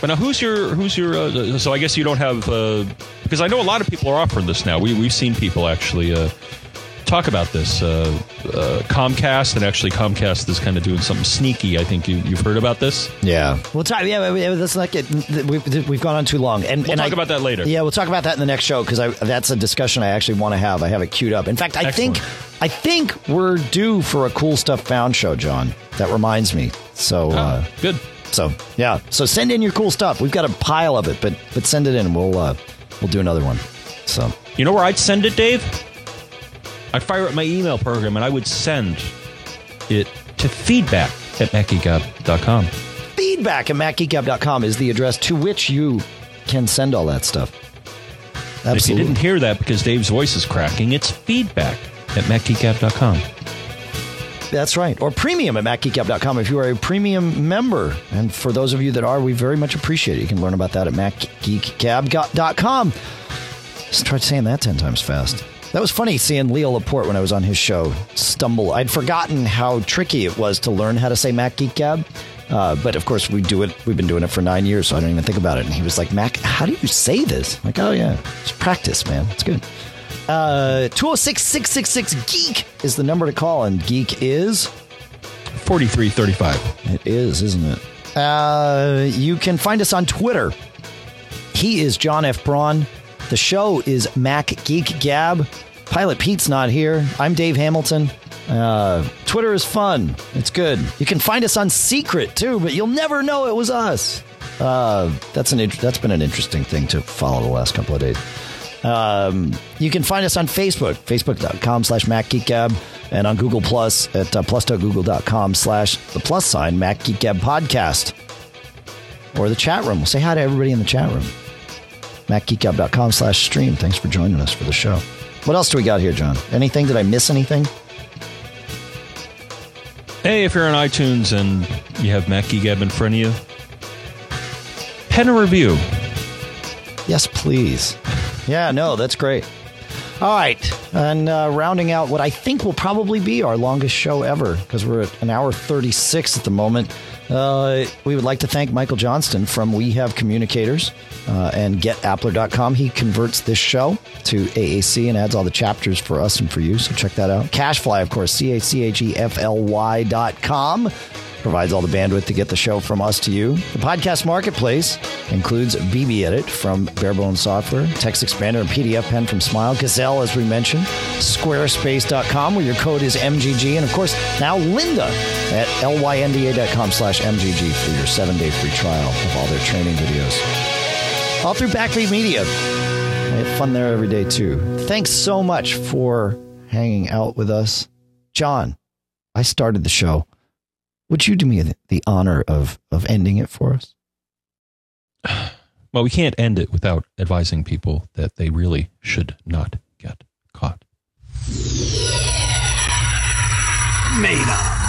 But now, who's your who's your? Uh, so I guess you don't have uh, because I know a lot of people are offering this now. We we've seen people actually uh, talk about this. Uh, uh, Comcast and actually Comcast is kind of doing something sneaky. I think you you've heard about this. Yeah, we'll talk. Yeah, yeah, let's not get. We've, we've gone on too long, and We'll and talk I, about that later. Yeah, we'll talk about that in the next show because that's a discussion I actually want to have. I have it queued up. In fact, I Excellent. think I think we're due for a cool stuff found show, John. That reminds me. So. Uh, Ah, good. So yeah, so send in your cool stuff. We've got a pile of it, but but send it in. We'll uh, we'll do another one. So You know where I'd send it, Dave? I'd fire up my email program and I would send it to feedback at macgeekgab.com. feedback at macgeekgab.com is the address to which you can send all that stuff. If you didn't hear that because Dave's voice is cracking, it's feedback at macgeekgab.com. That's right. Or premium at macgeekgab.com if you are a premium member. And for those of you that are, we very much appreciate it. You can learn about that at macgeekgab.com. Just try saying that 10 times fast. That was funny seeing Leo Laporte when I was on his show stumble. I'd forgotten how tricky it was to learn how to say Mac Geek Gab. Uh, but of course, we do it. We've been doing it for nine years, so I don't even think about it. And he was like, "Mac, how do you say this?" I'm like, oh yeah, it's practice, man. It's good. Uh, 206 666 Geek is the number to call, and Geek is 4335. it is, isn't it? Uh, you can find us on Twitter. He is John F. Braun. The show is Mac Geek Gab. Pilot Pete's not here. I'm Dave Hamilton. Uh, Twitter is fun. It's good. You can find us on Secret too, but you'll never know it was us. Uh, that's an that's been an interesting thing to follow the last couple of days. Um, you can find us on Facebook, facebook.com slash MacGeekGab, and on Google Plus at uh, plus.google.com slash the plus sign MacGeekGab podcast. Or the chat room. Say hi to everybody in the chat room. MacGeekGab.com slash stream. Thanks for joining us for the show. What else do we got here, John? Anything? Did I miss anything? Hey, if you're on iTunes and you have Mac Geekgab in front of you, pen a review. Yes, please. Yeah, no, that's great. All right. And uh, rounding out what I think will probably be our longest show ever, because we're at an hour 36 at the moment. Uh, we would like to thank Michael Johnston from We Have Communicators uh, and GetAppler.com. He converts this show to AAC and adds all the chapters for us and for you. So check that out. CacheFly, of course, C A C H E F L Y dot com provides all the bandwidth to get the show from us to you. The podcast marketplace includes BBEdit from Bare Bones Software, TextExpander and PDFpen from Smile, Gazelle, as we mentioned, Squarespace.com, where your code is MGG, and of course, now Lynda at lynda.com slash MGG for your seven day free trial of all their training videos. All through Backbeat Media. I have fun there every day, too. Thanks so much for hanging out with us. John, I started the show. Would you do me the- the honor of of ending it for us? *sighs* Well, we can't end it without advising people that they really should not get caught. Made up.